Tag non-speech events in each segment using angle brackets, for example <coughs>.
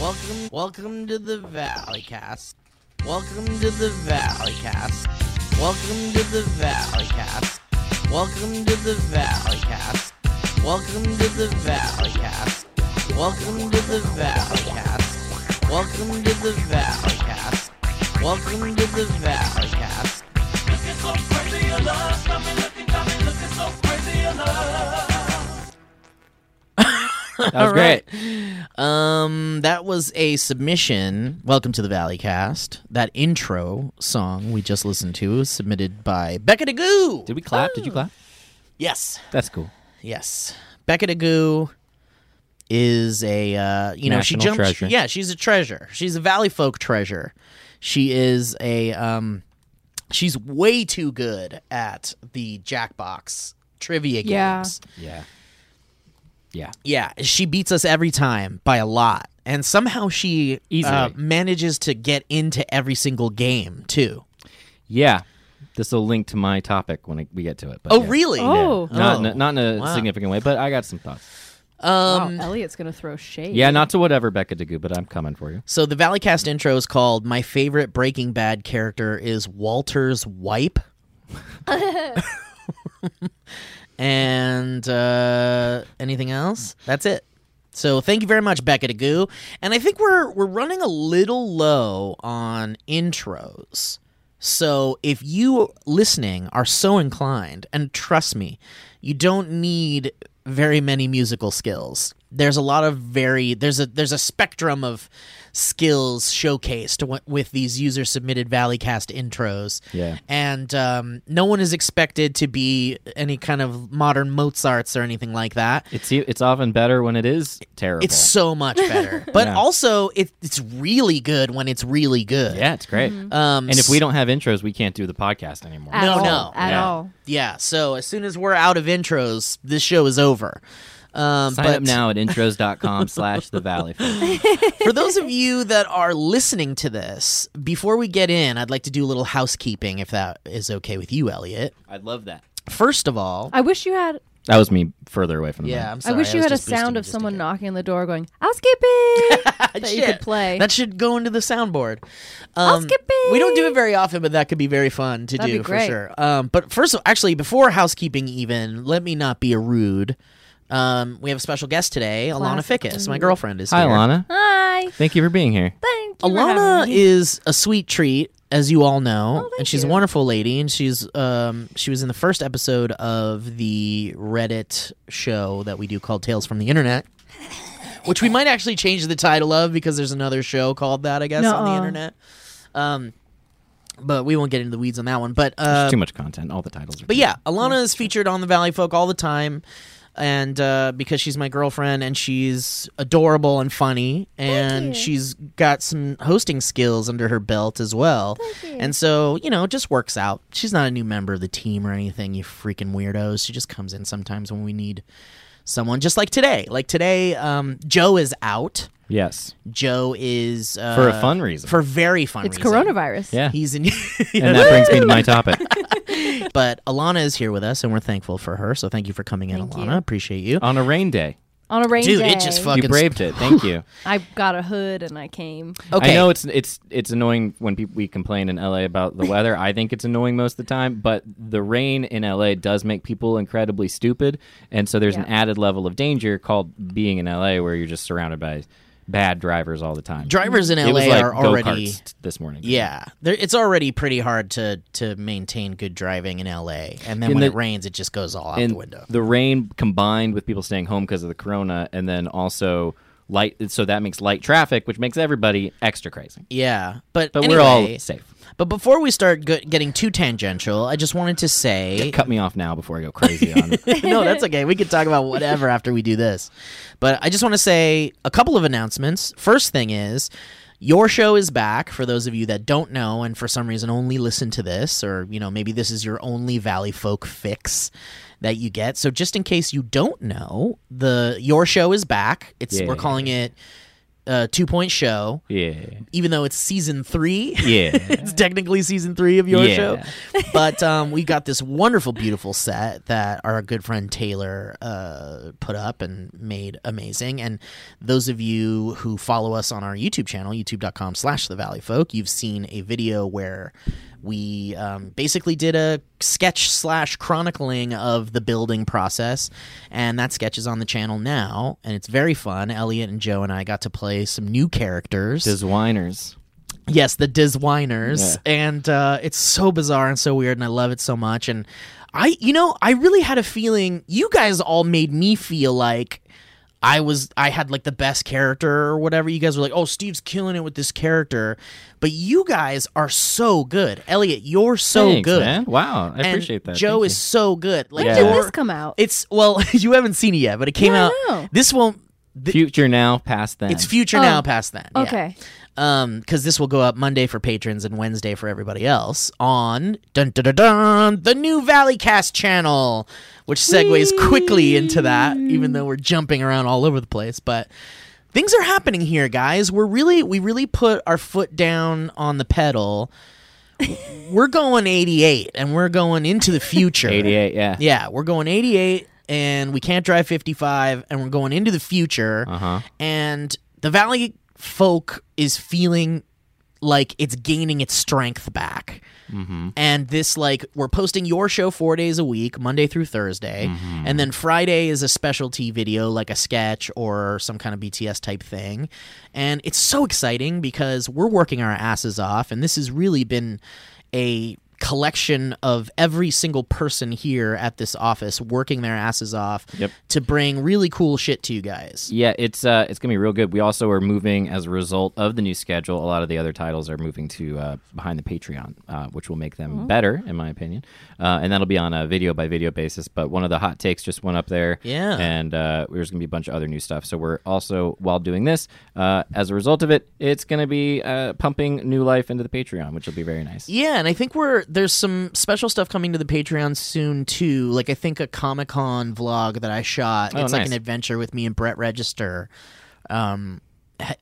Welcome, welcome to the Valley Cast. Welcome to the Valley Cast. Welcome to the Valley Cast. Welcome to the Valley Cast. Welcome to the Valley Cast. Welcome to the Valley Cast. Welcome to the Valley Cast. Welcome to the Valley Cast. That was All great. right. Um, that was a submission. Welcome to the Valley Cast. That intro song we just listened to was submitted by Becca DeGoo. Did we clap? Did you clap? Yes, That's cool. yes. Becca DeGoo is a uh, you know she National jumps. treasure. Yeah, she's a treasure. She's a Valley folk treasure. She is a um, she's way too good at the Jackbox trivia Yeah. games. Yeah. Yeah. Yeah, she beats us every time by a lot, and somehow she uh, manages to get into every single game too. Yeah. This will link to my topic when I, we get to it. But Oh, yeah. really? Oh. Not, Oh. in a- not in a Wow. significant way, but I got some thoughts. Um, wow, Elliot's gonna throw shade. Yeah, not to whatever Becca DeGoo, but I'm coming for you. So the Valleycast intro is called "My favorite Breaking Bad character is Walter's wipe," <laughs> <laughs> <laughs> and uh, anything else? That's it. So thank you very much, Becca DeGoo. And I think we're we're running a little low on intros. So if you listening are so inclined, and trust me, you don't need very many musical skills. There's a lot of very there's a there's a spectrum of skills showcased with these user submitted Valleycast intros. Yeah. And um, no one is expected to be any kind of modern Mozarts or anything like that. It's it's often better when it is terrible. It's so much better. <laughs> But Yeah. also it, it's really good when it's really good. yeah, it's great. Um And if we don't have intros, we can't do the podcast anymore. At No, all, no. At Yeah. all. Yeah, so as soon as we're out of intros, this show is over. Um, Sign but up now at <laughs> intros.com slash the valley. for those of you that are listening to this, before we get in, I'd like to do a little housekeeping if that is okay with you, Elliot. I'd love that. First of all, I wish you had. That was me further away from the yeah, mic. I'm sorry. I wish you was had a sound of someone knocking on the door, going "housekeeping" <laughs> <laughs> that you could play. That should go into the soundboard. Um, Housekeeping! We don't do it very often, but that could be very fun to That'd do be for sure. Um, but first, of actually, before housekeeping, even let me not be a rude. Um, we have a special guest today, Alana Classic Fickus. My girlfriend is here. Hi, here. Alana. Hi. Thank you for being here. Thank you. Alana having me. is a sweet treat, as you all know, Oh, thank and she's a you. wonderful lady. And she's um, she was in the first episode of the Reddit show that we do called Tales from the Internet, which we might actually change the title of because there's another show called that, I guess, on the Nuh-uh. internet. Um, but we won't get into the weeds on that one. But There's uh, too much content. All the titles are. but too- yeah, Alana is featured on the Valley Folk all the time. And uh, because she's my girlfriend and she's adorable and funny, and she's got some hosting skills under her belt as well. And so, you know, it just works out. She's not a new member of the team or anything, you freaking weirdos. She just comes in sometimes when we need someone, just like today. Like today, um, Joe is out. Yes. Joe is. Uh, For a fun reason. For very fun It's reason. coronavirus. Yeah. He's in. <laughs> and that brings me to my topic. <laughs> But Alana is here with us, and we're thankful for her. So thank you for coming in, Thank Alana. you. Appreciate you. On a rain day. On a rain Dude, day. it just fucking You braved it. Thank you. <laughs> I got a hood and I came. Okay. I know it's it's it's annoying when people we complain in LA about the weather. I think it's annoying most of the time, but the rain in LA does make people incredibly stupid, and so there's an added level of danger called being in LA, where you're just surrounded by bad drivers all the time. Drivers in LA was like are already. this morning. Yeah, it's already pretty hard to to maintain good driving in LA, and then And when the- it rains, it just goes all out the window. the rain combined with people staying home because of the corona, and then also light. So that makes light traffic, which makes everybody extra crazy. Yeah, but But anyway, we're all safe. But before we start go- getting too tangential, I just wanted to say Cut me off now before I go crazy on <laughs> it. no, that's okay. We could talk about whatever after we do this. But I just want to say a couple of announcements. First thing is, your show is back for those of you that don't know and for some reason only listen to this, or you know maybe this is your only Valley Folk fix that you get. So just in case you don't know, the your show is back. It's we're Yeah. calling it uh, Two Point Show, Yeah. even though it's season three. Yeah. <laughs> it's technically season three of your Yeah. show. But um, we got this wonderful, beautiful set that our good friend Taylor uh, put up and made amazing. And those of you who follow us on our YouTube channel, youtube.com slash the Valley Folk, you've seen a video where we um, basically did a sketch slash chronicling of the building process and that sketch is on the channel now and it's very fun elliot and joe and i got to play some new characters Does whiners. Yes, the Diswiners, Yeah. and uh, it's so bizarre and so weird, and I love it so much. And I, you know, I really had a feeling you guys all made me feel like I was, I had like the best character or whatever. You guys were like, "Oh, Steve's killing it with this character," but you guys are so good. Elliot, you're so Thanks, good. man. Wow, I And appreciate that. Joe Thank is so good. Like When Yeah. did this come out? It's well, <laughs> you haven't seen it yet, but it came Yeah, I out. know. This won't. you. th- Future now, past then. it's future Oh, now, past then. yeah. Um because this will go up monday for patrons and wednesday for everybody else on dun, dun, dun, dun, the new valley cast channel which segues quickly into that even though we're jumping around all over the place. But things are happening here guys. We're really we really put our foot down on the pedal. <laughs> We're going 88 and we're going into the future. 88, yeah. yeah we're going 88 and we can't drive 55 and we're going into the future. Uh-huh. and the valley folk is feeling like it's gaining its strength back Mm-hmm. and this like we're posting your show four days a week monday through thursday Mm-hmm. and then friday is a specialty video like a sketch or some kind of bts type thing and it's so exciting because we're working our asses off and this has really been a collection of every single person here at this office working their asses off Yep. to bring really cool shit to you guys Yeah, it's uh, it's gonna be real good. We also are moving as a result of the new schedule. A lot of the other titles are moving to uh, behind the Patreon, uh, which will make them better, in my opinion. Uh, and that'll be on a video by video basis. But one of the hot takes just went up there, Yeah. And uh, there's gonna be a bunch of other new stuff. So we're also while doing this, uh, as a result of it, it's gonna be uh, pumping new life into the Patreon, which will be very nice. Yeah, and I think we're there's some special stuff coming to the Patreon soon too. Like I think a Comic Con vlog that I shot. Oh, it's like an adventure with me and Brett Register. Um,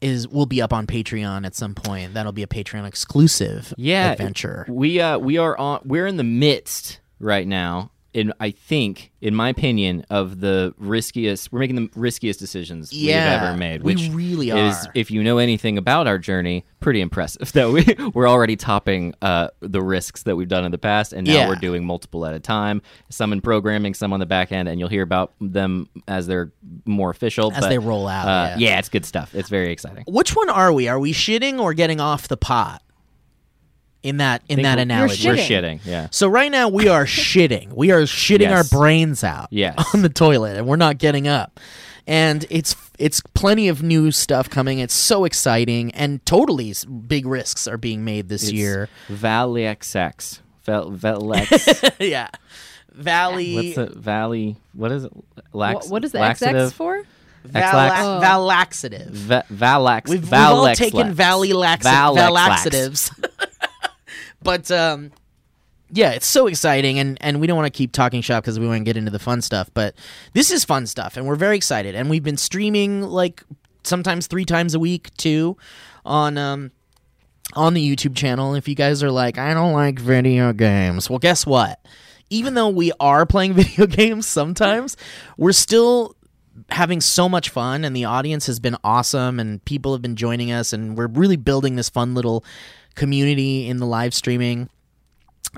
is will be up on Patreon at some point. That'll be a Patreon exclusive yeah adventure. we uh we are on we're in the midst right now in i think in my opinion of the riskiest we're making the riskiest decisions Yeah, we've ever made we which really is are. if you know anything about our journey pretty impressive <laughs> that we we're already topping uh the risks that we've done in the past and now Yeah. we're doing multiple at a time some in programming some on the back end and you'll hear about them as they're more official As but, they roll out, uh, yeah. it's good stuff it's very exciting Which one are we? Are we shitting or getting off the pot? In that in I think that we're- analogy. we're shitting. shitting yeah So right now we are <laughs> shitting. We are shitting Yes. our brains out Yes. <laughs> on the toilet, and we're not getting up. And it's it's plenty of new stuff coming. It's so exciting, and totally big risks are being made this It's year. Valley XX. Vel- Velex. <laughs> yeah, Valley What's the Valley? What is it? Lax, What, what is the laxative? XX for? Vala- X-lax? Oh. Valaxative. Va- Valax. We've, we've all Valex taken Lex. Valley laxi- Valex laxatives. But um, yeah, it's so exciting, and, and we don't want to keep talking shop because we want to get into the fun stuff. But this is fun stuff, and we're very excited. And we've been streaming like sometimes three times a week too on um on the YouTube channel. If you guys are like, I don't like video games, well, guess what? Even though we are playing <laughs> video games sometimes, we're still having so much fun and the audience has been awesome and people have been joining us and we're really building this fun little community in the live streaming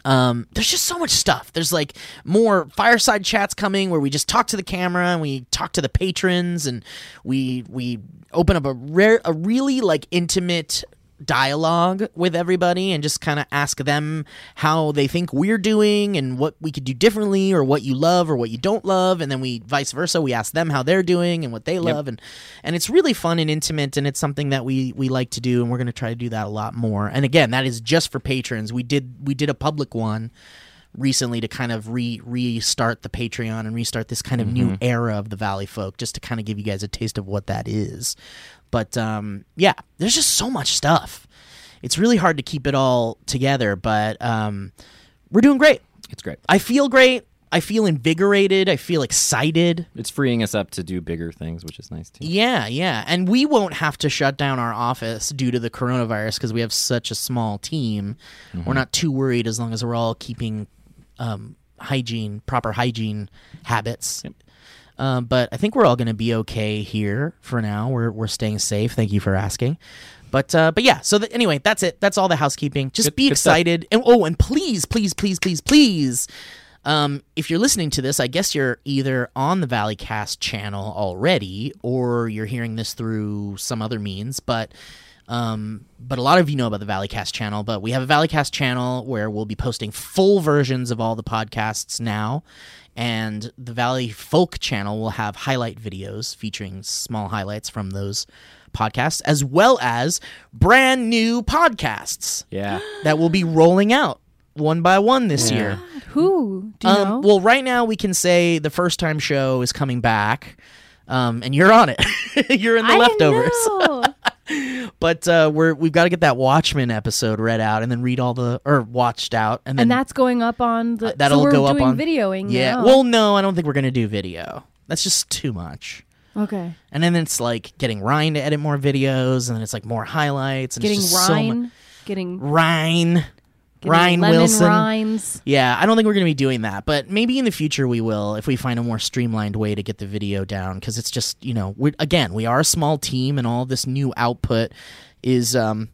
um, there's just so much stuff. There's like more fireside chats coming where we just talk to the camera and we talk to the patrons and we we open up a rare a really like intimate dialogue with everybody and just kind of ask them how they think we're doing and what we could do differently or what you love or what you don't love. And then we vice versa we ask them how they're doing and what they love. And and it's really fun and intimate and it's something that we we like to do and we're going to try to do that a lot more. And again that is just for patrons. We did we did a public one recently to kind of re restart the Patreon and restart this kind of new era of the Valley Folk, just to kind of give you guys a taste of what that is. But um, yeah, there's just so much stuff. It's really hard to keep it all together, but um, we're doing great. It's great. I feel great. I feel invigorated. I feel excited. It's freeing us up to do bigger things, which is nice too. Yeah, yeah. And we won't have to shut down our office due to the coronavirus because we have such a small team. We're not too worried as long as we're all keeping um, hygiene, proper hygiene habits. Um, but I think we're all going to be okay here for now. We're we're staying safe. Thank you for asking. But uh, but yeah. So th- anyway, that's it. That's all the housekeeping. Just Good- be good stuff. excited. And oh, and please, please, please, please, please. Um, if you're listening to this, I guess you're either on the Valleycast channel already, or you're hearing this through some other means. But um, but a lot of you know about the Valleycast channel. But we have a Valleycast channel where we'll be posting full versions of all the podcasts now, and the Valley Folk channel will have highlight videos featuring small highlights from those podcasts, as well as brand new podcasts Yeah. <gasps> that will be rolling out one by one this Yeah. year. Who? Do you know? Um, well, right now we can say the first time show is coming back, um, and you're on it. <laughs> you're in the I leftovers. know. <laughs> But uh, we're we've got to get that Watchmen episode read out, and then read all the or watched out, and then and that's going up on the. Uh, that'll so we're go up doing on- videoing. yeah. now. Well, no, I don't think we're gonna do video. That's just too much. okay. And then it's like getting Ryan to edit more videos, and then it's like more highlights, and Getting just so mu- Ryan. getting, Ryan, Ryan Wilson. rinds. Yeah, I don't think we're going to be doing that, but maybe in the future we will if we find a more streamlined way to get the video down because it's just, you know, again, we are a small team and all this new output is um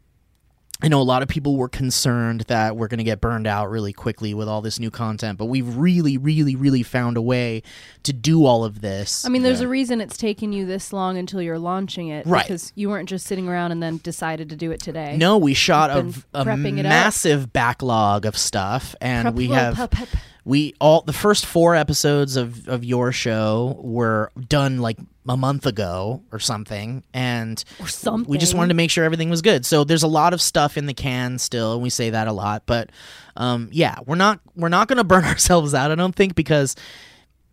I know a lot of people were concerned that we're going to get burned out really quickly with all this new content, but we've really really really found a way to do all of this. I mean, there's a reason it's taken you this long until you're launching it, Right. Because you weren't just sitting around and then decided to do it today. no, we shot a, a prepping up. massive backlog of stuff and Prep- we well, have pep- pep- we all the first four episodes of of your show were done like a month ago or something and or something. we just wanted to make sure everything was good so there's a lot of stuff in the can still and we say that a lot but um, yeah we're not we're not going to burn <laughs> ourselves out i don't think because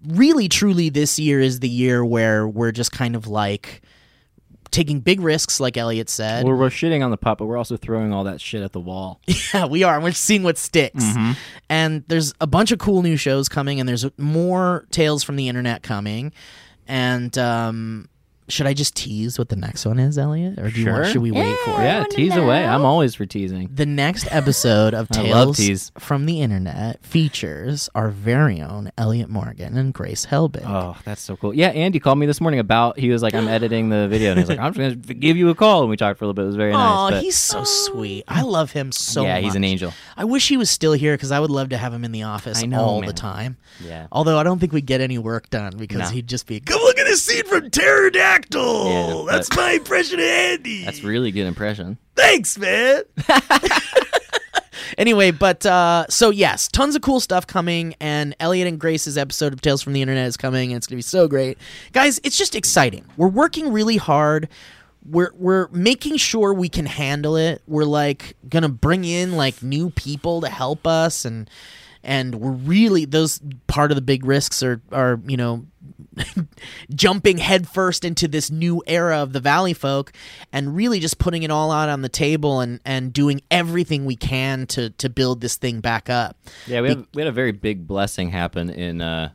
really truly this year is the year where we're just kind of like taking big risks like elliot said Well, we're shitting on the pup, but we're also throwing all that shit at the wall. <laughs> Yeah, we are. And We're seeing what sticks. Mm-hmm. And there's a bunch of cool new shows coming, and there's more tales from the internet coming. And um, should I just tease what the next one is, Elliot, or do you want, Sure. should we wait for it? yeah, tease away. I'm always for teasing. The next episode of <laughs> I love Tales tease. from the Internet features our very own Elliot Morgan and Grace Helbig. Oh, that's so cool. Yeah, Andy called me this morning about he was like, I'm editing the video, and he's like, I'm just gonna <laughs> give you a call, and we talked for a little bit. It was very Aw, nice. but- he's so sweet. I love him so yeah, much. he's an angel. I wish he was still here because I would love to have him in the office I know, all the man. time. Yeah. Although I don't think we'd get any work done because No. he'd just be, come look at this scene from Pterodactyl. Yeah, That's my impression of Andy. That's really good impression. Thanks, man. <laughs> anyway, but uh, so yes, tons of cool stuff coming, and Elliot and Grace's episode of Tales from the Internet is coming, and it's gonna be so great, guys. It's just exciting. We're working really hard. We're we're making sure we can handle it. We're like gonna bring in like new people to help us, and and we're really those part of the big risks are are you know <laughs> jumping headfirst into this new era of the Valley folk and really just putting it all out on the table and, and doing everything we can to, to build this thing back up. Yeah, we had, we had a very big blessing happen in uh,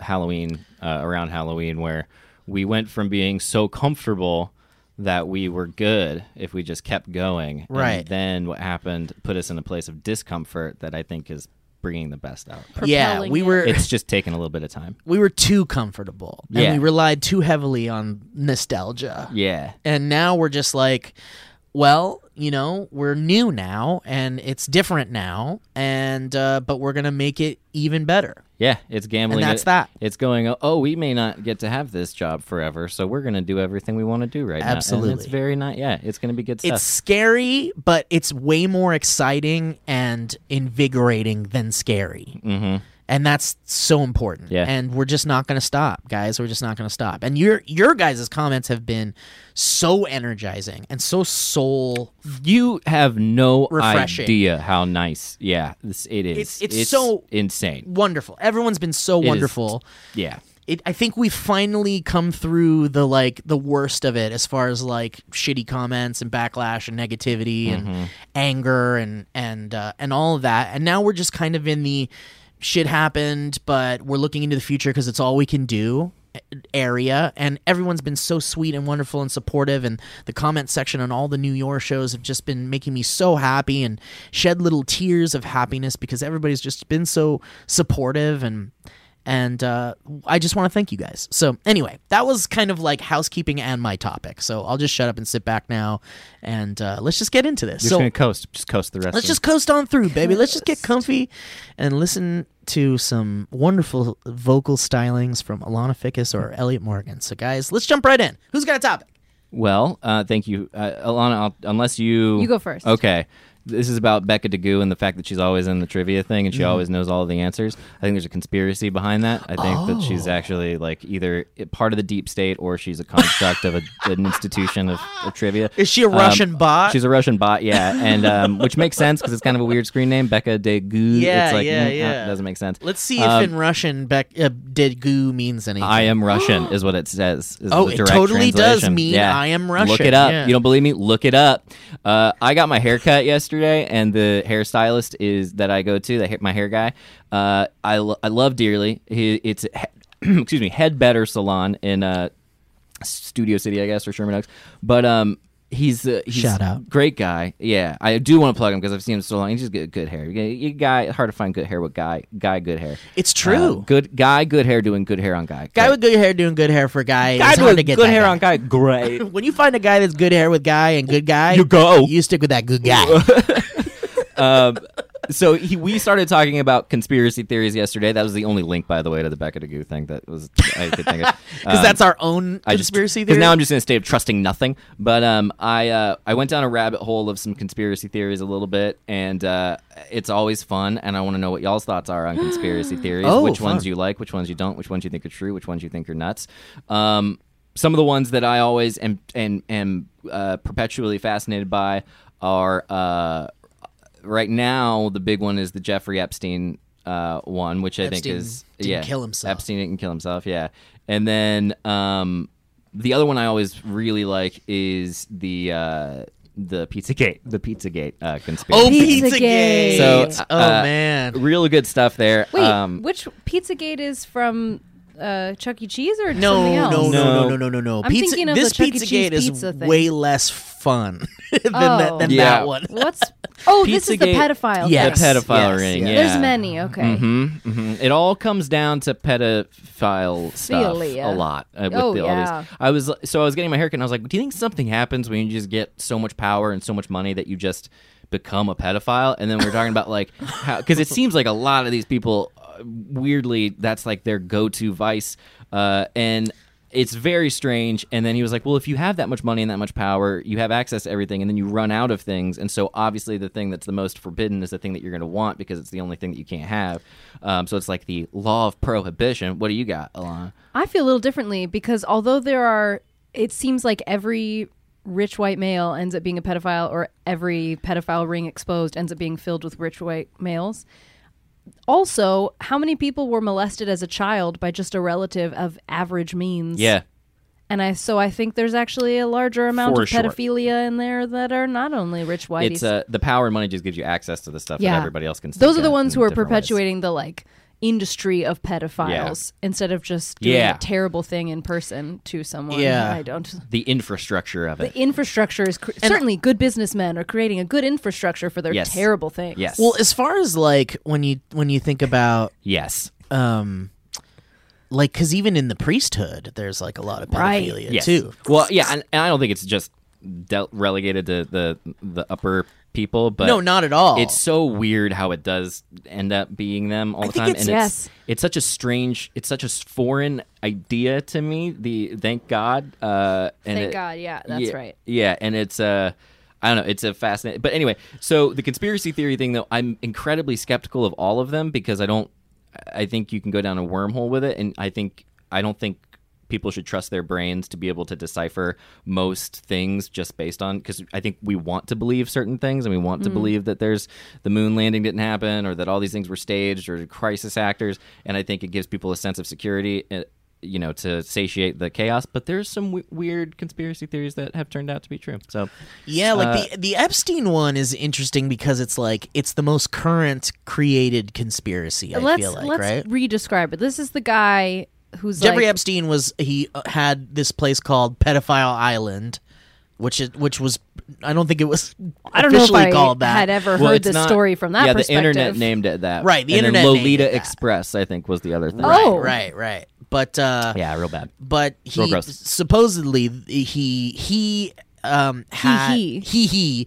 Halloween, uh, around Halloween, where we went from being so comfortable that we were good if we just kept going. And Right. then what happened put us in a place of discomfort that I think is bringing the best out. yeah, we it. were It's just taking a little bit of time. we were too comfortable and Yeah. we relied too heavily on nostalgia. Yeah. And now we're just like, well, you know, we're new now and it's different now and uh, but we're going to make it even better. Yeah, it's gambling. And that's It- that. It's going. Oh, we may not get to have this job forever, so we're going to do everything we want to do right now. Absolutely. it's very not. Yeah, it's going to be good stuff. It's scary, but it's way more exciting and invigorating than scary. hmm And that's so important. Yeah. And we're just not going to stop, guys. We're just not going to stop. And your your guys' comments have been so energizing and so soul. You have no Refreshing. idea how nice. Yeah, this, it is. It's- it's so- insane. Wonderful. Everyone's been so is. wonderful. Yeah. It, I think we've finally come through the like the worst of it as far as like shitty comments and backlash and negativity Mm-hmm. and anger and and uh, and all of that. And now we're just kind of in the shit happened, but we're looking into the future because it's all we can do area. And everyone's been so sweet and wonderful and supportive and the comment section on all the new york shows have just been making me so happy and shed little tears of happiness because everybody's just been so supportive. And and uh, I just want to thank you guys. So anyway, that was kind of like housekeeping and my topic. So I'll just shut up and sit back now, and uh, let's just get into this. You're so just gonna coast. Just coast the rest. let's of just coast on through, baby. Let's just get <laughs> comfy and listen to some wonderful vocal stylings from Alana Fickus or Elliot Morgan. So guys, let's jump right in. Who's got a topic? Well, uh, thank you, uh, Alana. I'll, unless you You go first. Okay. This is about Becca DeGoo and the fact that she's always in the trivia thing and she always knows all the answers. I think there's a conspiracy behind that. I think that she's Oh. actually like either part of the deep state or she's a construct of a, an <laughs> institution of, of trivia. Is she a Um, Russian bot? She's a Russian bot, yeah, and um, which makes sense because it's kind of a weird screen name, Becca DeGoo. Yeah, it's like, yeah, mm, uh, yeah. doesn't make sense. Let's see if Um, in Russian Beck uh, did means anything. I am Russian <gasps> is what it says. is Oh, it totally does mean Yeah. I am Russian. Look it up. yeah. You don't believe me? Look it up. Uh, I got my hair cut yesterday, and the hairstylist is that I go to, the, my hair guy. Uh, I, lo- I love dearly. He, it's <clears throat> excuse me, Head Better Salon in uh, Studio City, I guess, or Sherman Oaks. But um, he's uh, he's Shout out. great guy. Yeah, I do want to plug him because I've seen him so long. He's just good, good hair. You, guy hard to find good hair with guy guy good hair. It's true. Uh, good guy, good hair doing good hair on guy. Guy Great. with good hair doing good hair for guy. guy it's hard doing to get good hair guy. on guy. Great. <laughs> When you find a guy that's good hair with guy and good guy, You go. You stick with that good guy. <laughs> um, so he, we started talking about conspiracy theories yesterday. That was the only link, by the way, to the Becca DeGoo thing that was I could think of. Because <laughs> Um, that's our own just- conspiracy 'cause theory. now I'm just in a state of trusting nothing. But um, I uh, I went down a rabbit hole of some conspiracy theories a little bit, and uh, it's always fun. And I want to know what y'all's thoughts are on conspiracy <gasps> theories. Oh, which ones you like, which ones you don't, which ones you think are true, which ones you think are nuts. Um, some of the ones that I always am am, am uh, perpetually fascinated by are uh, right now the big one is the Jeffrey Epstein uh, one, which I think is didn't yeah kill himself. Epstein didn't kill himself, yeah. And then um, the other one I always really like is the uh, the Pizzagate, the Pizzagate uh, conspiracy. oh, Pizzagate. Pizzagate. So, oh uh, man. real good stuff there. Wait, um, which Pizzagate is from uh, Chuck E. Cheese or No, something else? no, no, No. no, no, no, no, no. I'm Pizza, thinking of this the Chuck E. Cheese Pizzagate is pizza thing. way less fun <laughs> than, that, Oh. than Yeah. that one. What's oh, this is the Pizzagate- pedophile. Yes, the pedophile yes, ring. yes. Yeah. There's many. Okay. hmm It all comes down to pedophile stuff Philia. a lot. Uh, with Oh, the, all yeah. these. I was so I was getting my haircut, and I was like, "Do you think something happens when you just get so much power and so much money that you just become a pedophile?" And then we are talking about like how because it seems like a lot of these people, weirdly, that's like their go-to vice, uh, and. It's very strange. And then he was like, Well, if you have that much money and that much power, you have access to everything, and then you run out of things. And so, obviously, the thing that's the most forbidden is the thing that you're going to want because it's the only thing that you can't have. Um, so, it's like the law of prohibition. What do you got, Alana? I feel a little differently because although there are, it seems like every rich white male ends up being a pedophile, or every pedophile ring exposed ends up being filled with rich white males. Also, how many people were molested as a child by just a relative of average means? Yeah. And I so I think there's actually a larger amount For of sure. pedophilia in there that are not only rich whiteys. It's uh, the power and money just gives you access to the stuff that everybody else can. Those are the ones who are perpetuating the like industry of pedophiles instead of just doing Yeah. a terrible thing in person to someone. Yeah. I don't. <laughs> the infrastructure of it. The infrastructure is cr- certainly good businessmen are creating a good infrastructure for their Yes. terrible things. Yes. Well, as far as like when you when you think about yes. um like because even in the priesthood there's like a lot of Right. pedophilia Yes. too Well, yeah, and, and I don't think it's just dealt relegated to the the upper people, but no not at all it's so weird how it does end up being them all I the think time, it's- and Yes. it's it's such a strange, it's such a foreign idea to me. The thank God, uh, and Thank it- God. Yeah, that's yeah, right. Yeah, and it's uh I don't know, it's a fascinating but anyway, so the conspiracy theory thing though, I'm incredibly skeptical of all of them because I don't I think you can go down a wormhole with it and I think I don't think people should trust their brains to be able to decipher most things just based on because I think we want to believe certain things and we want to believe that there's the moon landing didn't happen or that all these things were staged or crisis actors and I think it gives people a sense of security uh, you know, to satiate the chaos. But there's some w- weird conspiracy theories that have turned out to be true. So Yeah, like Uh, the the Epstein one is interesting because it's like it's the most current created conspiracy. I let's feel like let's right. re-describe it. This is the guy who's Jeffrey like, Epstein was he uh, had this place called Pedophile Island, which is which was I don't think it was I don't know if I called that. had ever Well, heard it's this not- story from that yeah, perspective. the internet named it that. Right, the and internet then named Lolita it that. Express, I think, was the other thing. Oh. right, right. But uh, Yeah, real bad. but Real he gross. supposedly he he um had he. he he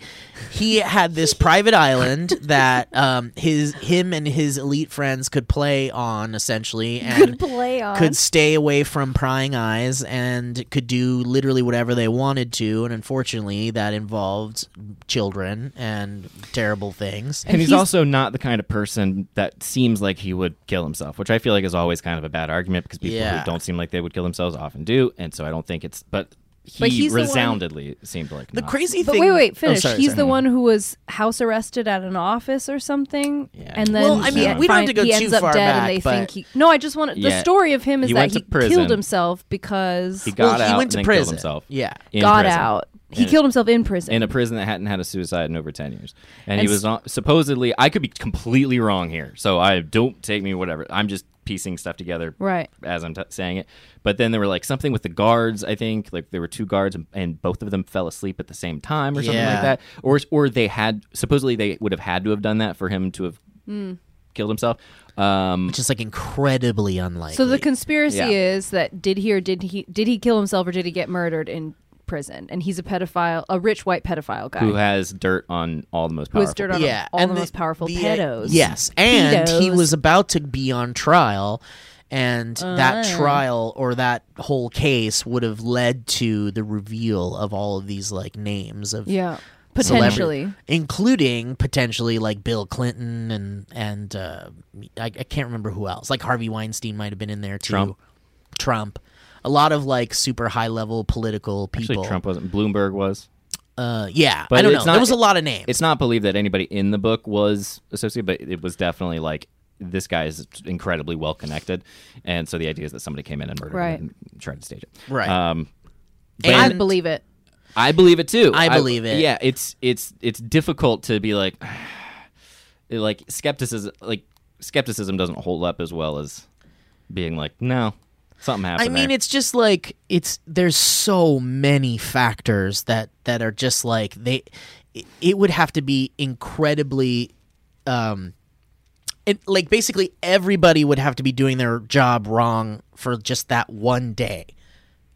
he had this private island <laughs> that um his him and his elite friends could play on essentially and Could play on. could stay away from prying eyes and could do literally whatever they wanted to and unfortunately that involved children and terrible things And, he's, he's- also not the kind of person that seems like he would kill himself, which I feel like is always kind of a bad argument because people Yeah. who don't seem like they would kill themselves often do, and so I don't think it's. But he But he's the one- resoundedly seemed like the not. crazy But thing wait, wait, oh, finish. sorry, He's sorry. the one who was house arrested at an office or something, Yeah. and then Well, I he mean, we don't have find- to go he too ends up far dead, back, and they think he. No, I just want the Yeah. story of him is He that he killed himself because he well, got he out went to and prison killed himself. yeah in got prison. out. He And- killed himself in prison. in a prison that hadn't had a suicide in over 10 years. And, And he was on, supposedly, I could be completely wrong here. So I don't take me whatever. I'm just piecing stuff together Right. as I'm t- saying it. But then there were like something with the guards, I think. Like there were two guards and, and both of them fell asleep at the same time or something Yeah. like that. Or, or they had, supposedly they would have had to have done that for him to have Hmm. killed himself. Um, which is like incredibly unlikely so the conspiracy Yeah. is that did he or did he did he kill himself or did he get murdered in prison? And he's a pedophile, a rich white pedophile guy. who has dirt on all the most Who has powerful dirt on yeah, all and the most powerful the- pedos. Yes, and he was about to be on trial, and that Ah. trial or that whole case would have led to the reveal of all of these like names of yeah, potentially. including potentially like Bill Clinton and and uh, I, I can't remember who else. Like Harvey Weinstein might have been in there too. Trump. Trump. A lot of like super high level political people. Actually, Trump wasn't. Bloomberg was. Uh, yeah, But I don't know. it's not- there was a lot of names. It's not believed that anybody in the book was associated, but it was definitely like this guy is incredibly well connected, and so the idea is that somebody came in and murdered Right. him and tried to stage it. Right. Um, And- I believe it. I believe it too. I believe it. Yeah, it's it's it's difficult to be like, <sighs> like skepticism. Like skepticism doesn't hold up as well as being like, no, something I mean, there. it's just like it's there's so many factors that that are just like they. It, it would have to be incredibly, um, it like basically everybody would have to be doing their job wrong for just that one day,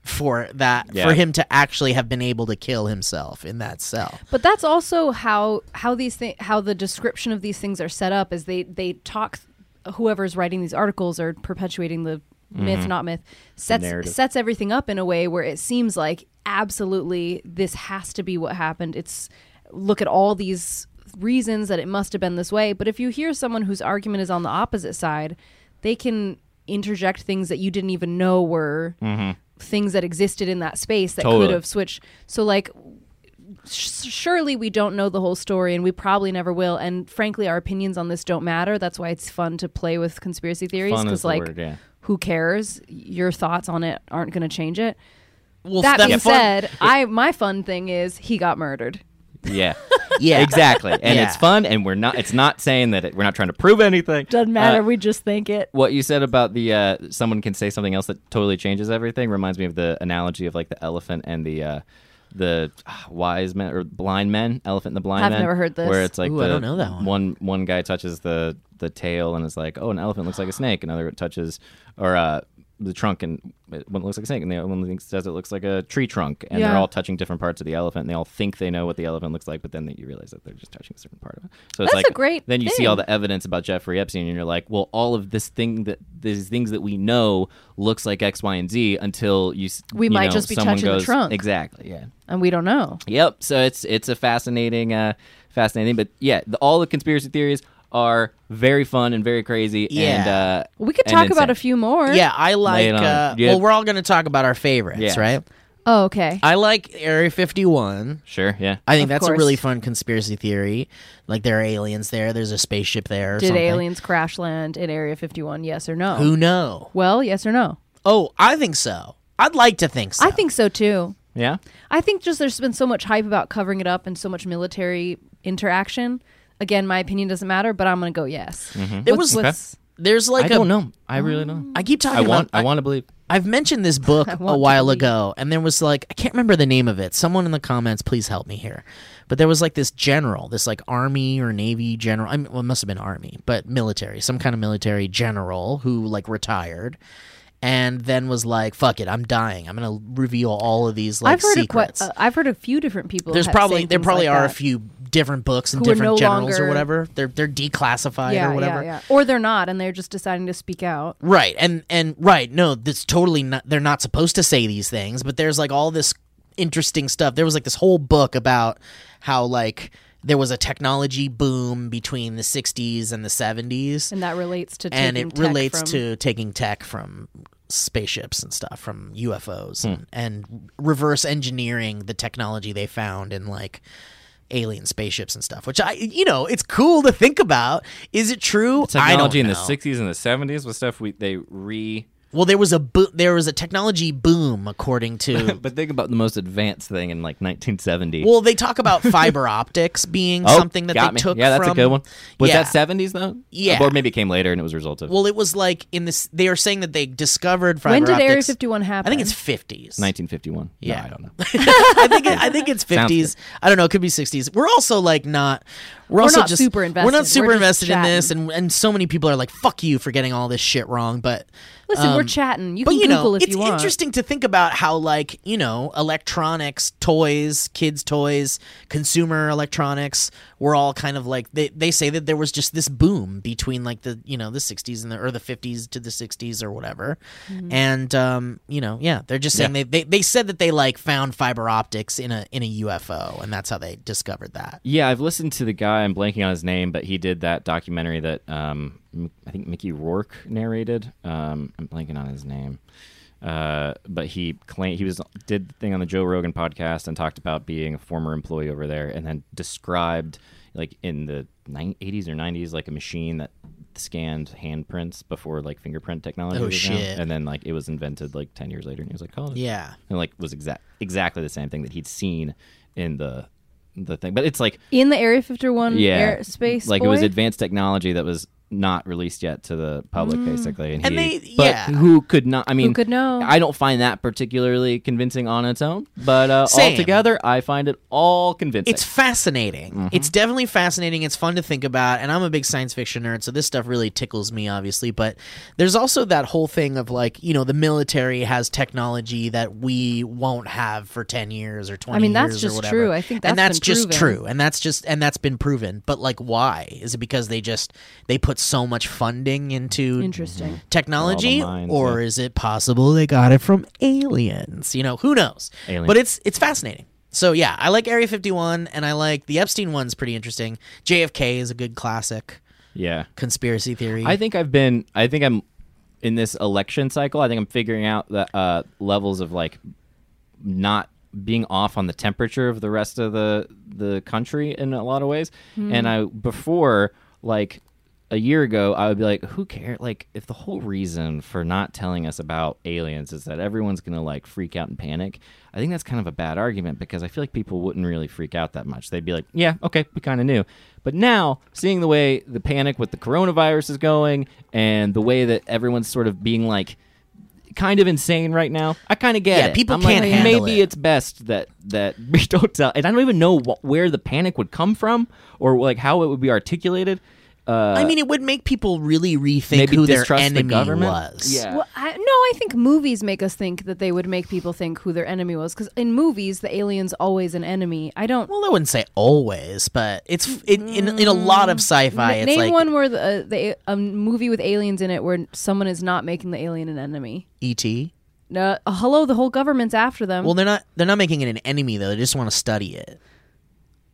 for that Yeah. for him to actually have been able to kill himself in that cell. But that's also how how these thi- how the description of these things are set up is they they talk whoever's writing these articles or perpetuating the myth mm-hmm. not myth sets narrative. sets everything up in a way where it seems like absolutely this has to be what happened. It's look at all these reasons that it must have been this way, but if you hear someone whose argument is on the opposite side, they can interject things that you didn't even know were mm-hmm. things that existed in that space that Totally. could have switched. So like surely we don't know the whole story and we probably never will and frankly our opinions on this don't matter that's why it's fun to play with conspiracy theories because the like word, yeah. Who cares your thoughts on it aren't going to change it Well, that that being fun- said <laughs> i my fun thing is he got murdered yeah, <laughs> yeah, exactly, and Yeah. it's fun, and we're not. It's not saying that it, we're not trying to prove anything. doesn't Uh, matter we just think it what you said about the uh, someone can say something else that totally changes everything reminds me of the analogy of like the elephant and the uh, the ah, wise men or blind men, elephant and the blind I've men. never heard this. Where it's like Ooh, the, I don't know that one. One one guy touches the the tail and is like, oh, an elephant looks like a snake. Another touches or uh, the trunk and one looks like a snake, and the other one thinks says it looks like a tree trunk, and they're all touching different parts of the elephant, and they all think they know what the elephant looks like, but then you realize that they're just touching a certain part of it. So it's That's like a great then you see all the evidence about Jeffrey Epstein, and you're like, well, all of this thing that these things that we know looks like X, Y, and Z until you. We you might know, just be touching the trunk. Exactly. Yeah. and we don't know Yep. So it's it's a fascinating, uh, fascinating. But yeah, the, all the conspiracy theories are very fun and very crazy. And Yeah. uh, we could and talk about a few more Yeah, I like. Uh, Yeah. Well, we're all going to talk about our favorites, Yeah. right? oh okay I like Area 51. Sure. Yeah. I think Of that's a really fun conspiracy theory. Like there are aliens there. There's a spaceship there. Or did something. aliens crash land in area 51 yes or no Who know? well yes or no Oh, I think so. I'd like to think so. I think so too. Yeah. I think just there's been so much hype about covering it up and so much military interaction. Again, my opinion doesn't matter, but I'm going to go yes. There What's- was what's- there's like I a don't know. I really don't. I keep talking I want. about I want to believe. I've mentioned this <laughs> book a while ago, and there was like I can't remember the name of it. Someone in the comments, please help me here. But there was like this general, this like army or navy general. I mean, well, it must have been army, but military, some kind of military general who like retired, and then was like, "Fuck it, I'm dying. I'm gonna reveal all of these like I've heard secrets." a quite, uh, I've heard a few different people. There's probably there probably like are a few different books and Who are different no generals or longer- whatever. They're they're declassified yeah, or whatever. Yeah, yeah. Or they're not, and they're just deciding to speak out. Right. And and right, no, that's totally not they're not supposed to say these things, but there's like all this interesting stuff. There was like this whole book about how like there was a technology boom between the 60s and the 70s And that relates to and taking it tech relates from- to taking tech from spaceships and stuff from UFOs Hmm. and, and reverse engineering the technology they found in like alien spaceships and stuff which I you know it's cool to think about is it true don't Technology in the '60s and the '70s was stuff we they re. Well, there was a bo- there was a technology boom, according to. <laughs> But think about the most advanced thing in like 1970. well, they talk about fiber <laughs> optics being oh, something that got they me. took. Yeah, that's from, a good one. Was Yeah. that 70s though? Yeah. Or maybe it came later and it was a result of Well, it was like in this. They are saying that they discovered fiber optics. when did Area 51 happen? I think it's fifties. 1951. Yeah. No, I don't know. <laughs> I think it, I think it's fifties. I don't know. It could be sixties. We're also like not. We're, We're also not just super We're invested. not super We're invested in this, and and so many people are like, "Fuck you for getting all this shit wrong." But Listen, we're um, chatting. You but can you Google know, if you want. It's interesting to think about how, like, you know, electronics, toys, kids' toys, consumer electronics were all kind of like they, they say that there was just this boom between like the you know the '60s and the or the '50s to the '60s or whatever, Mm-hmm. and um, you know, yeah, they're just saying Yeah. they, they they said that they like found fiber optics in a in a UFO, and that's how they discovered that. Yeah, I've listened to the guy. I'm blanking on his name, but he did that documentary that um, M- I think Mickey Rourke narrated. Um, I'm blanking on his name, uh, but he claimed he was did the thing on the Joe Rogan podcast and talked about being a former employee over there, and then described like in the ni- 80s or 90s like a machine that scanned handprints before like fingerprint technology Oh, was out. shit. and then like it was invented like 10 years later and he was like oh Yeah. and like was exact exactly the same thing that he'd seen in the the thing but it's like in the Area 51 yeah airspace. like it was advanced technology that was not released yet to the public basically and, And he, they- but yeah. who could not i mean who could know? i don't find that particularly convincing on its own but uh, Same. altogether i find it all convincing It's fascinating. Mm-hmm. It's definitely fascinating. It's fun to think about, and I'm a big science fiction nerd, so this stuff really tickles me, obviously. But there's also that whole thing of like, you know, the military has technology that we won't have for ten years or twenty. I mean, that's just true. I think and that's that's been just proven. true, and that's just and that's been proven. But like, why? Is it because they just they put so much funding into Interesting. technology, mines, or yeah. is it possible they got it from aliens? You know, who knows? Aliens. But it's it's fascinating. So yeah, I like Area 51, and I like the Epstein one's pretty interesting. JFK is a good classic yeah conspiracy theory. I think I've been. I think I'm in this election cycle. I think I'm figuring out the uh, levels of like not being off on the temperature of the rest of the the country in a lot of ways. And I before like a year ago, I would be like, who cares? Like, if the whole reason for not telling us about aliens is that everyone's gonna like freak out and panic, I think that's kind of a bad argument because I feel like people wouldn't really freak out that much. They'd be like, yeah, okay, we kind of knew. But now, seeing the way the panic with the coronavirus is going and the way that everyone's sort of being like kind of insane right now, I kind of get Yeah, it. people I'm can't like, handle maybe it. it's best that that <laughs> we don't tell. And I don't even know wh- where the panic would come from or like how it would be articulated. Uh, I mean, it would make people really rethink maybe who their distrust the enemy government? was. Yeah. Well, I, no, I think movies make us think that they would make people think who their enemy was. Because in movies, the alien's always an enemy. I don't. Well, I wouldn't say always, but it's it, in in a lot of sci-fi. Na- it's name like one where the, uh, the a movie with aliens in it where someone is not making the alien an enemy. ET. No, uh, hello, the whole government's after them. Well, they're not they're not making it an enemy though. They just want to study it.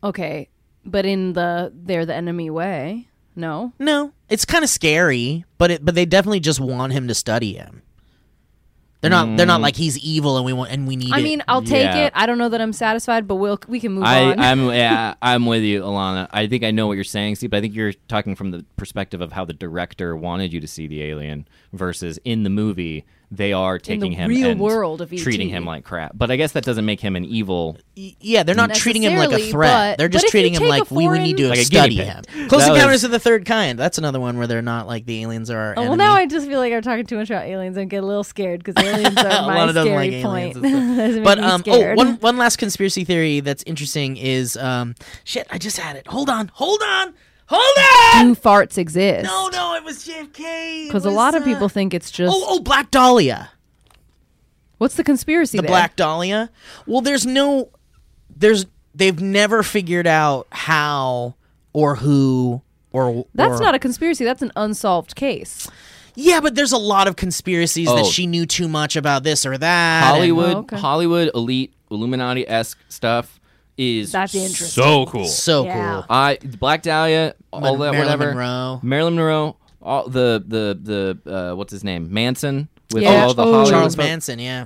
okay, but in the they're the enemy way. No, No, it's kind of scary, but it but they definitely just want him to study him. They're not they're not mm. like he's evil and we want and we need I it. mean I'll take Yeah. it. I don't know that I'm satisfied, but we'll we can move I, on. I'm <laughs> yeah, I'm with you, Alana. I think I know what you're saying, Steve, but I think you're talking from the perspective of how the director wanted you to see the alien versus in the movie they are In taking the him real and world of treating him like crap. But I guess that doesn't make him an evil. Yeah, they're not treating him like a threat. but- they're just but if you treating him like a we would need to Like study him. Close That Encounters was- of the Third Kind. That's another one where they're not like the aliens are. Our Oh, well, now I just feel like I'm talking too much about aliens and get a little scared because aliens are <laughs> my Lana doesn't scary like point. aliens and stuff. <laughs> Doesn't make But me um, oh, scared. one one last conspiracy theory that's interesting is um, shit. I just had it. Hold on, hold on, hold on. do farts exist? No, no, it was JFK. It because a was, lot of uh, people think it's just. Oh, oh, Black Dahlia. What's the conspiracy? The there? Black Dahlia. Well, there's no, there's they've never figured out how or who or That's or- not a conspiracy. That's an unsolved case. Yeah, but there's a lot of conspiracies that Oh. she knew too much about this or that. and- Hollywood, Oh, okay. Hollywood elite Illuminati esque stuff is That's interesting. so cool. so Yeah. cool. I Black Dahlia, all Mar- that Marilyn whatever. Monroe. Marilyn Monroe, all the the the uh, what's his name Manson with Yeah. all the Oh. Hollywood Charles stuff. Manson, yeah.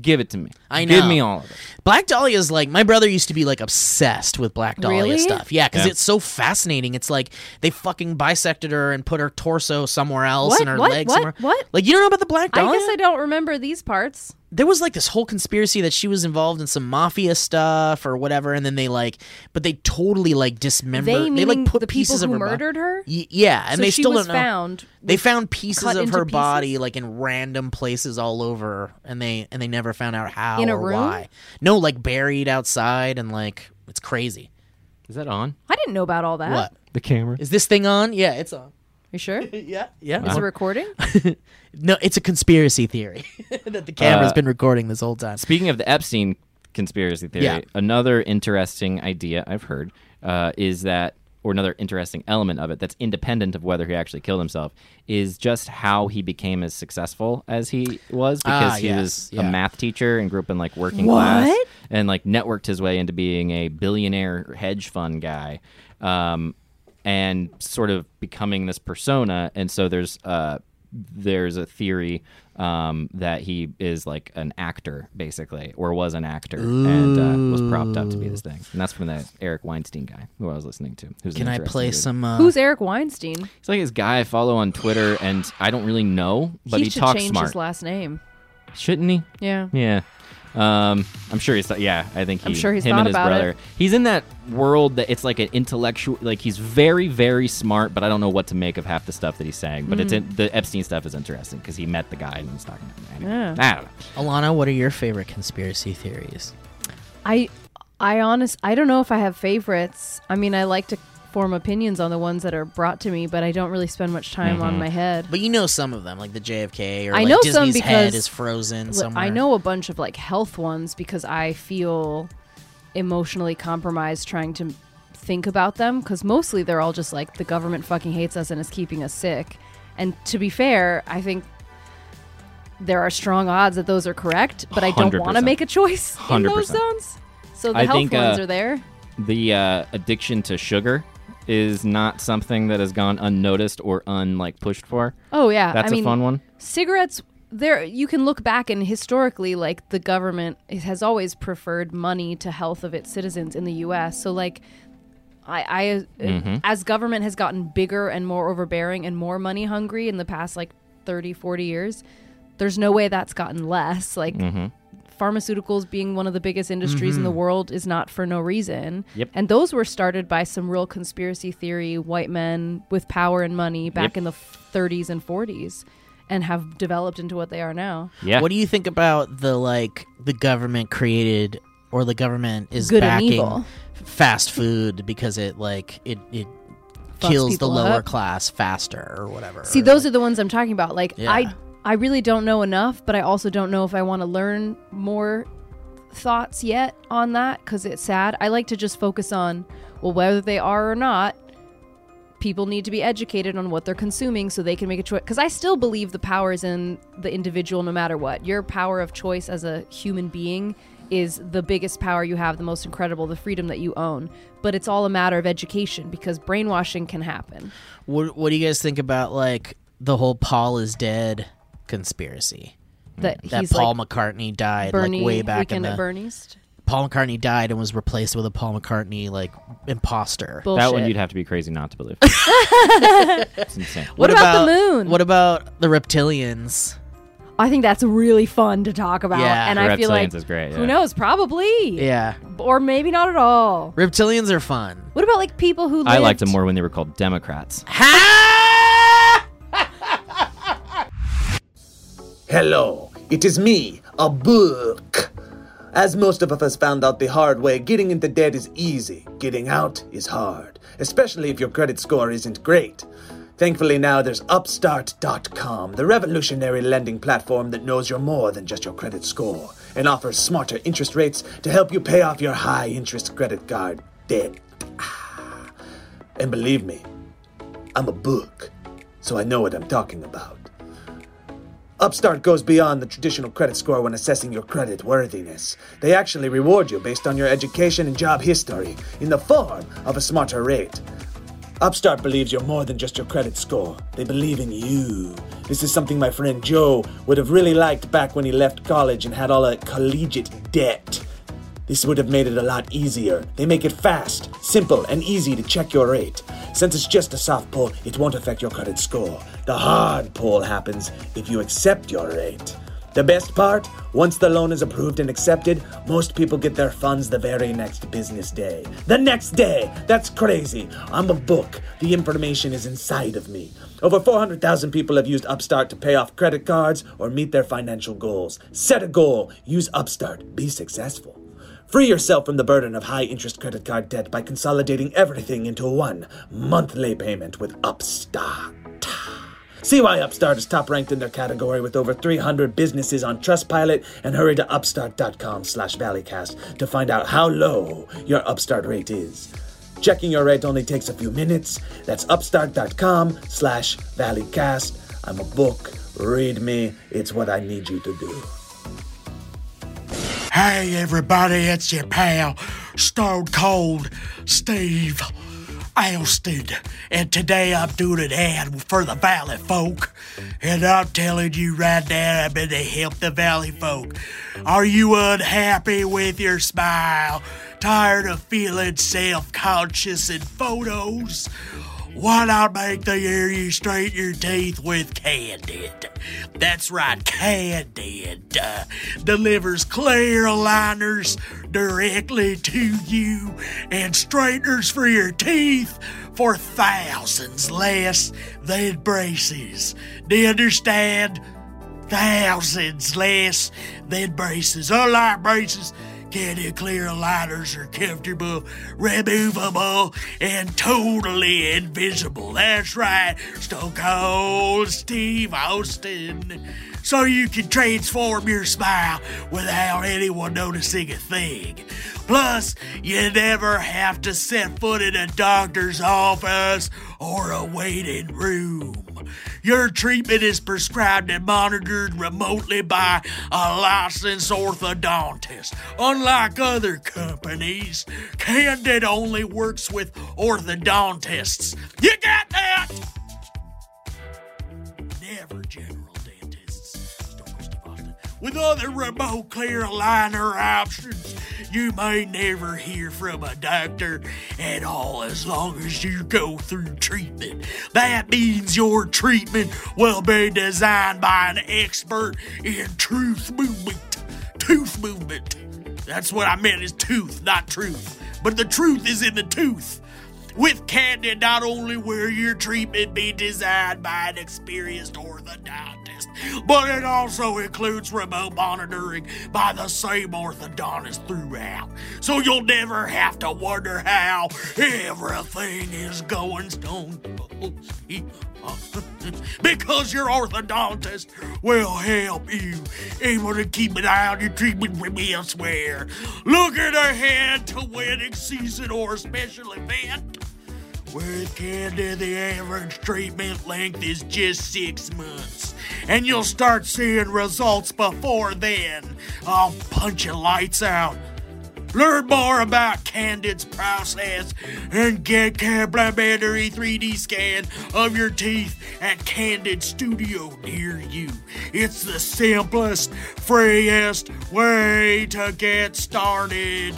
Give it to me. I Give know. me all of it. Black Dahlia is like my brother used to be like obsessed with Black Dahlia Really? stuff. Yeah, because Yeah. it's so fascinating. It's like they fucking bisected her and put her torso somewhere else What? and her What? legs What? somewhere. What? Like you don't know about the Black Dahlia? I guess I don't remember these parts. There was like this whole conspiracy that she was involved in some mafia stuff or whatever, and then they like, but they totally like dismembered. They They, like put the people pieces who of her bo- murdered her. Y- yeah, and so they she still was don't know. found. They found pieces of into her body like in random places all over, and they and they never found out how In a or room? why. No, like buried outside, and like it's crazy. Is that on I didn't know about all that. What the camera? is this thing on? Yeah, it's on. You sure? <laughs> Yeah, yeah. Is it recording? <laughs> No, it's a conspiracy theory <laughs> that the camera's Uh, been recording this whole time. Speaking of the Epstein conspiracy theory, Yeah. another interesting idea I've heard uh, is that, or another interesting element of it that's independent of whether he actually killed himself, is just how he became as successful as he was because Ah, he yes, was yeah. a math teacher and grew up in like working What? class and like networked his way into being a billionaire hedge fund guy. Um, and sort of becoming this persona, and so there's uh, there's a theory um, that he is like an actor, basically, or was an actor, and uh, was propped up to be this thing. And that's from the Eric Weinstein guy who I was listening to. Who's Can I play dude. some? Uh, Who's Eric Weinstein? He's like this guy I follow on Twitter, and I don't really know, but he, should talks change smart. his last name. Shouldn't he? Yeah. Yeah. Um, I'm sure he's. Th- yeah, I think he, I'm sure he's him thought and his about brother. it. He's in that world that it's like an intellectual. Like he's very, very smart, but I don't know what to make of half the stuff that he's saying. But it's in, the Epstein stuff is interesting because he met the guy and was talking to him. Anyway, Yeah. I don't know. Alana, what are your favorite conspiracy theories? I I honest I don't know if I have favorites. I mean, I like to form opinions on the ones that are brought to me, but I don't really spend much time on my head. But you know some of them, like the JFK or I like know some Disney's head because- is frozen Look, somewhere. I know a bunch of like health ones because I feel emotionally compromised trying to think about them because mostly they're all just like the government fucking hates us and is keeping us sick. And to be fair, I think there are strong odds that those are correct, but I don't want to make a choice in those 100%. zones. So the I health think, ones uh, are there. The uh, addiction to sugar is not something that has gone unnoticed or unlike pushed for. Oh yeah, That's I mean, a fun one. cigarettes there you can look back and historically like the government has always preferred money to health of its citizens in the US so like I, I uh, Mm-hmm. as government has gotten bigger and more overbearing and more money hungry in the past like 30 40 years there's no way that's gotten less like Mm-hmm. Pharmaceuticals being one of the biggest industries in the mm-hmm. world is not for no reason Yep. and those were started by some real conspiracy theory white men with power and money back Yep. in the 30s and 40s and have developed into what they are now. Yeah. What do you think about the like the government created or the government is Good and backing evil. fast food because it like it it Fucks kills the lower up. class faster or whatever. See, those are the ones I'm talking about. Like Yeah. I I really don't know enough, but I also don't know if I want to learn more thoughts yet on that cuz it's sad. I like to just focus on well whether they are or not people need to be educated on what they're consuming so they can make a choice. Because i still believe the power is in the individual no matter what. Your power of choice as a human being is the biggest power you have the most incredible the freedom that you own. But it's all a matter of education because brainwashing can happen. What what do you guys think about like the whole Paul is dead conspiracy? that That he's Paul like McCartney died bernie like way back in the bernie's Paul McCartney died and was replaced with a Paul McCartney like imposter. bullshit That one you'd have to be crazy not to believe. <laughs> it's insane. What about the moon? What about the reptilians? I think that's really fun to talk about. Yeah. and The I feel like reptilians is great, who knows, probably. Yeah. Or maybe not at all. Reptilians are fun. What about like people who I liked them more when they were called Democrats. Ha! Hello, it is me, a book. As most of us found out the hard way, getting into debt is easy. Getting out is hard, especially if your credit score isn't great. Thankfully, now there's Upstart.com, the revolutionary lending platform that knows you're more than just your credit score and offers smarter interest rates to help you pay off your high interest credit card debt. Ah, and believe me, I'm a book, so I know what I'm talking about. Upstart goes beyond the traditional credit score when assessing your credit worthiness. They actually reward you based on your education and job history in the form of a smarter rate. Upstart believes you're more than just your credit score. They believe in you. This is something my friend Joe would have really liked back when he left college and had all that collegiate debt. This would have made it a lot easier. They make it fast, simple, and easy to check your rate. Since it's just a soft pull, it won't affect your credit score. The hard pull happens if you accept your rate. The best part? Once the loan is approved and accepted, most people get their funds the very next business day. The next day! That's crazy. I'm a book. The information is inside of me. Over 400,000 people have used Upstart to pay off credit cards or meet their financial goals. Set a goal. Use Upstart. Be successful. Free yourself from the burden of high interest credit card debt by consolidating everything into one monthly payment with Upstart. See why Upstart is top ranked in their category with over 300 businesses on Trustpilot and hurry to upstart.com slash valleycast to find out how low your Upstart rate is. Checking your rate only takes a few minutes. That's upstart.com slash valleycast. I'm a book. Read me. It's what I need you to do. Hey everybody, it's your pal, Stone Cold Steve Austin. And today I'm doing an ad for the Valley folk. And I'm telling you right now, I'm going to help the Valley folk. Are you unhappy with your smile? Tired of feeling self conscious in photos? Why not make the area straighten your teeth with Candid? That's right, Candid uh, delivers clear aligners directly to you and straighteners for your teeth for thousands less than braces. Do you understand? Thousands less than braces. Unlike braces, Candid clear aligners are comfortable, removable, and totally invisible. That's right, Stone Cold Steve Austin. So you can transform your smile without anyone noticing a thing. Plus, you never have to set foot in a doctor's office or a waiting room. Your treatment is prescribed and monitored remotely by a licensed orthodontist. Unlike other companies, Candid only works with orthodontists. You got that? Never general With other remote clear aligner options, you may never hear from a doctor at all as long as you go through treatment. That means your treatment will be designed by an expert in truth movement. Tooth movement. That's what I meant is tooth, not truth. But the truth is in the tooth. With Candid, not only will your treatment be designed by an experienced orthodontist, but it also includes remote monitoring by the same orthodontist throughout. So you'll never have to wonder how everything is going stone cold. <laughs> because your orthodontist will help you able to keep an eye on your treatment from elsewhere. Looking ahead to wedding season or a special event. With Candid, the average treatment length is just six months. And you'll start seeing results before then. I'll punch your lights out. Learn more about Candid's process and get complimentary 3D scan of your teeth at Candid Studio near you. It's the simplest, freest way to get started.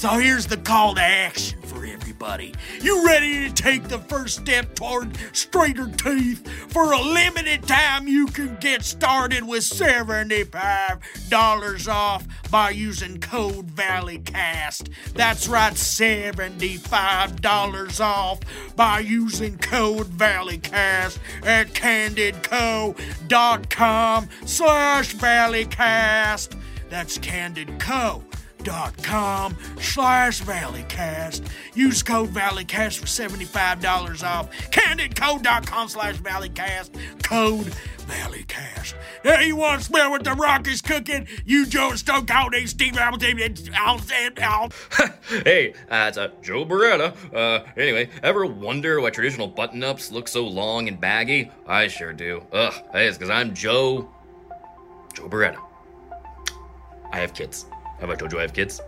So here's the call to action for everybody. You ready to take the first step toward straighter teeth? For a limited time, you can get started with $75 off by using code ValleyCast. That's right, $75 off by using code ValleyCast at candidco.com slash ValleyCast. That's candidco.com slash valleycast use code valleycast for $75 off candidco.com slash valleycast code valleycast hey you want to smell what the rock is cooking you joe stone cold and steve hamilton i'll stand out <laughs> hey, it's uh, Joe Bereta. Uh, anyway, ever wonder why traditional button-ups look so long and baggy? I sure do. Ugh, hey, it's because I'm Joe... Joe Bereta. I have kids. Have I told you I have kids?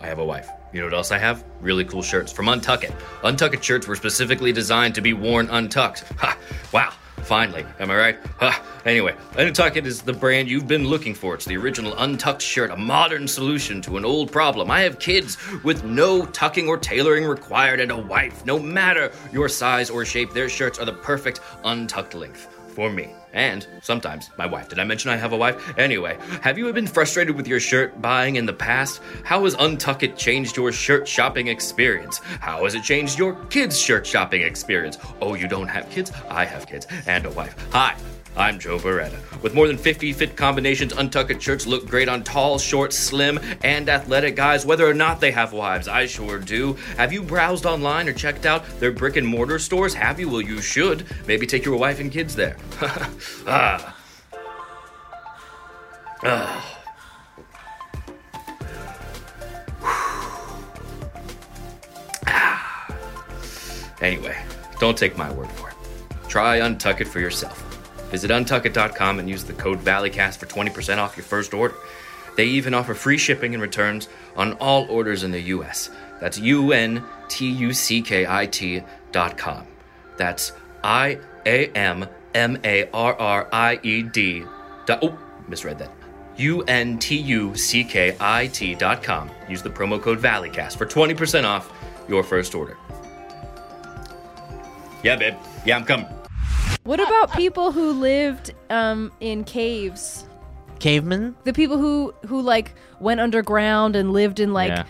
I have a wife. You know what else I have? Really cool shirts from Untuckit. Untuckit shirts were specifically designed to be worn untucked. Ha! Wow. Finally, am I right? Ha! Anyway, Untuckit is the brand you've been looking for. It's the original untucked shirt, a modern solution to an old problem. I have kids with no tucking or tailoring required and a wife. No matter your size or shape, their shirts are the perfect untucked length for me. And sometimes my wife. Did I mention I have a wife? Anyway, have you been frustrated with your shirt buying in the past? How has Untuckit changed your shirt shopping experience? How has it changed your kids' shirt shopping experience? Oh, you don't have kids? I have kids and a wife. Hi. I'm Joe Bereta. With more than 50 fit combinations, Untuckit shirts look great on tall, short, slim, and athletic guys, whether or not they have wives. I sure do. Have you browsed online or checked out their brick and mortar stores? Have you? Well, you should. Maybe take your wife and kids there. <laughs> ah. Ah. <sighs> Ah. Anyway, don't take my word for it. Try Untuckit for yourself. Visit untuckit.com and use the code ValleyCast for 20% off your first order. They even offer free shipping and returns on all orders in the US. That's U N T U C K I T dot com. That's I A M M A R R I E D. Oh, misread that. U N T U C K I T dot com. Use the promo code ValleyCast for 20% off your first order. Yeah, babe. Yeah, I'm coming. What about people who lived um, in caves? Cavemen? The people who who like went underground and lived in like Yeah.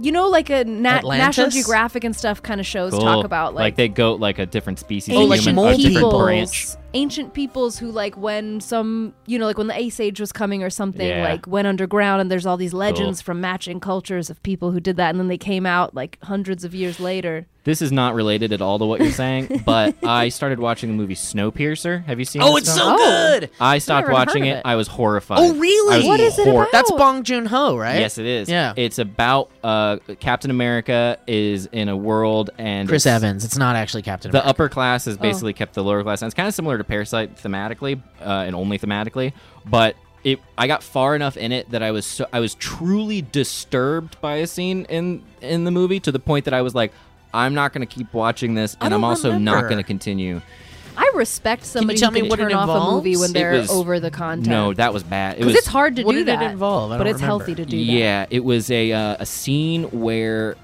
you know like a nat- National Geographic and stuff kind of shows Cool. talk about like, they go like a different species Oh, of like ancient human, a mole different people. branch. Ancient peoples who like when some you know like when the ice age was coming or something Yeah. like went underground and there's all these legends from matching cultures of people who did that and then they came out like hundreds of years later This is not related at all to what you're saying, <laughs> but I started watching the movie Snowpiercer. Have you seen? It? Oh, it's film? so Oh. good. I stopped watching it. it. I was horrified. Oh, really? I was What is it about? That's Bong Joon Ho, right? Yes, it is. Yeah. It's about uh, Captain America is in a world and Chris it's- Evans. It's not actually Captain America. The America. upper class Oh. has basically kept the lower class, and it's kind of similar to Parasite thematically, uh, and only thematically. But it, I got far enough in it that I was so, I was truly disturbed by a scene in in the movie to the point that I was like, I'm not going to keep watching this, and I'm don't also not going to continue. i respect somebody tell who me can what it turn off a movie when they're was- over the content No, that was bad. It because was it's hard to What do did it that involve? I but don't it's remember. healthy to do that Yeah, it was a uh, a scene where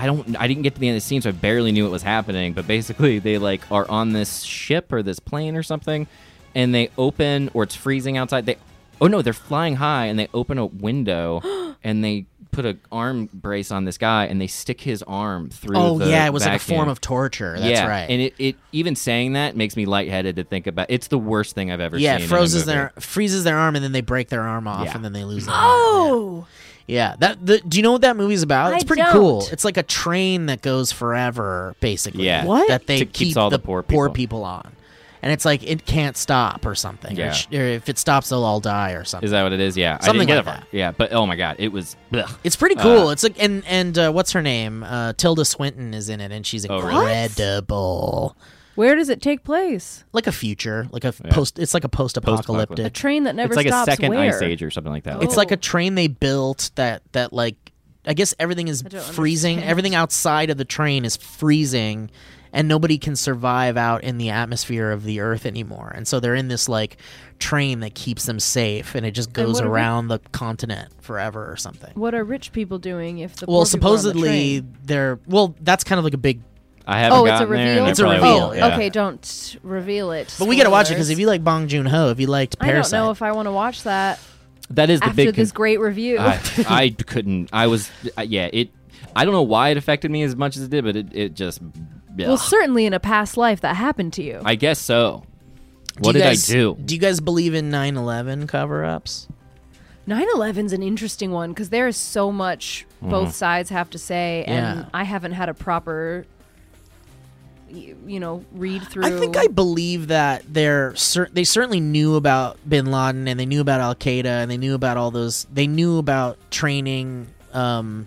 I don't I didn't get to the end of the scene, so I barely knew what was happening. But basically, they like are on this ship or this plane or something, and they open or it's freezing outside. They oh no, they're flying high and they open a window <gasps> and they put a arm brace on this guy and they stick his arm through. oh, the yeah. It was like a form of torture. That's yeah, right. and it, it even saying that makes me lightheaded to think about. It's the worst thing I've ever seen. yeah, seen. it in freezes their freezes their arm and then they break their arm off Yeah. and then they lose their oh! arm. oh Yeah, that the, do you know what that movie's about? I It's pretty don't. cool. It's like a train that goes forever, basically. Yeah. What? That they To keep keeps all the poor people. people on, and it's like it can't stop or something. Yeah. it sh- or if it stops, they'll all die or something. Is that what it is? Yeah, I Something didn't like it that. Yeah, but oh my god, it was. blech. It's pretty cool. Uh, it's like and and uh, what's her name? Uh, Tilda Swinton is in it, and she's Oh, really? Incredible. where does it take place Like a future, like a post. It's like a post-apocalyptic. a train that never it's like stops a second where? ice age or something like that. It's Oh. like a oh. train they built that that like I guess everything is freezing. understand. Everything outside of the train is freezing, and nobody can survive out in the atmosphere of the Earth anymore. And so they're in this like train that keeps them safe, and it just goes what are we- around the continent forever or something. What are rich people doing if the Well, poor people are on the supposedly train? they're well. That's kind of like a big. I haven't Oh, it's a gotten there. and reveal. It's a reveal, won't, yeah. Okay, don't reveal it. But we gotta watch it because if you like Bong Joon Ho, if you liked I don't know if I want to watch that That is the after big. this great review. I, <laughs> I couldn't. I was. Uh, yeah. It. I don't know why it affected me as much as it did, but it. It just. well, certainly in a past life that happened to you. I guess so. What did guys- I do? Do you guys believe in 9/11 cover-ups? 9/11's an interesting one because there is so much Mm-hmm. both sides have to say, and Yeah. I haven't had a proper, y- you know, read through. I think I believe that they're cer- they certainly knew about Bin Laden and they knew about Al Qaeda and they knew about all those. They knew about training, um,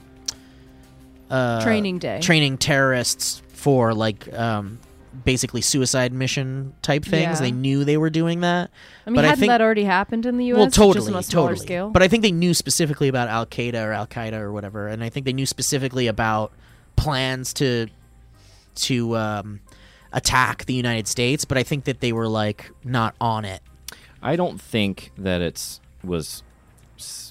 uh, Training day. training terrorists for like um, basically suicide mission type things. Yeah. They knew they were doing that. I mean, but I hadn't think that already happened in the U.S.? well, just totally, on a smaller totally. scale. But I think they knew specifically about Al Qaeda or Al Qaeda or whatever, and I think they knew specifically about plans to to um, attack the United States. But I think that they were like not on it. I don't think that it's was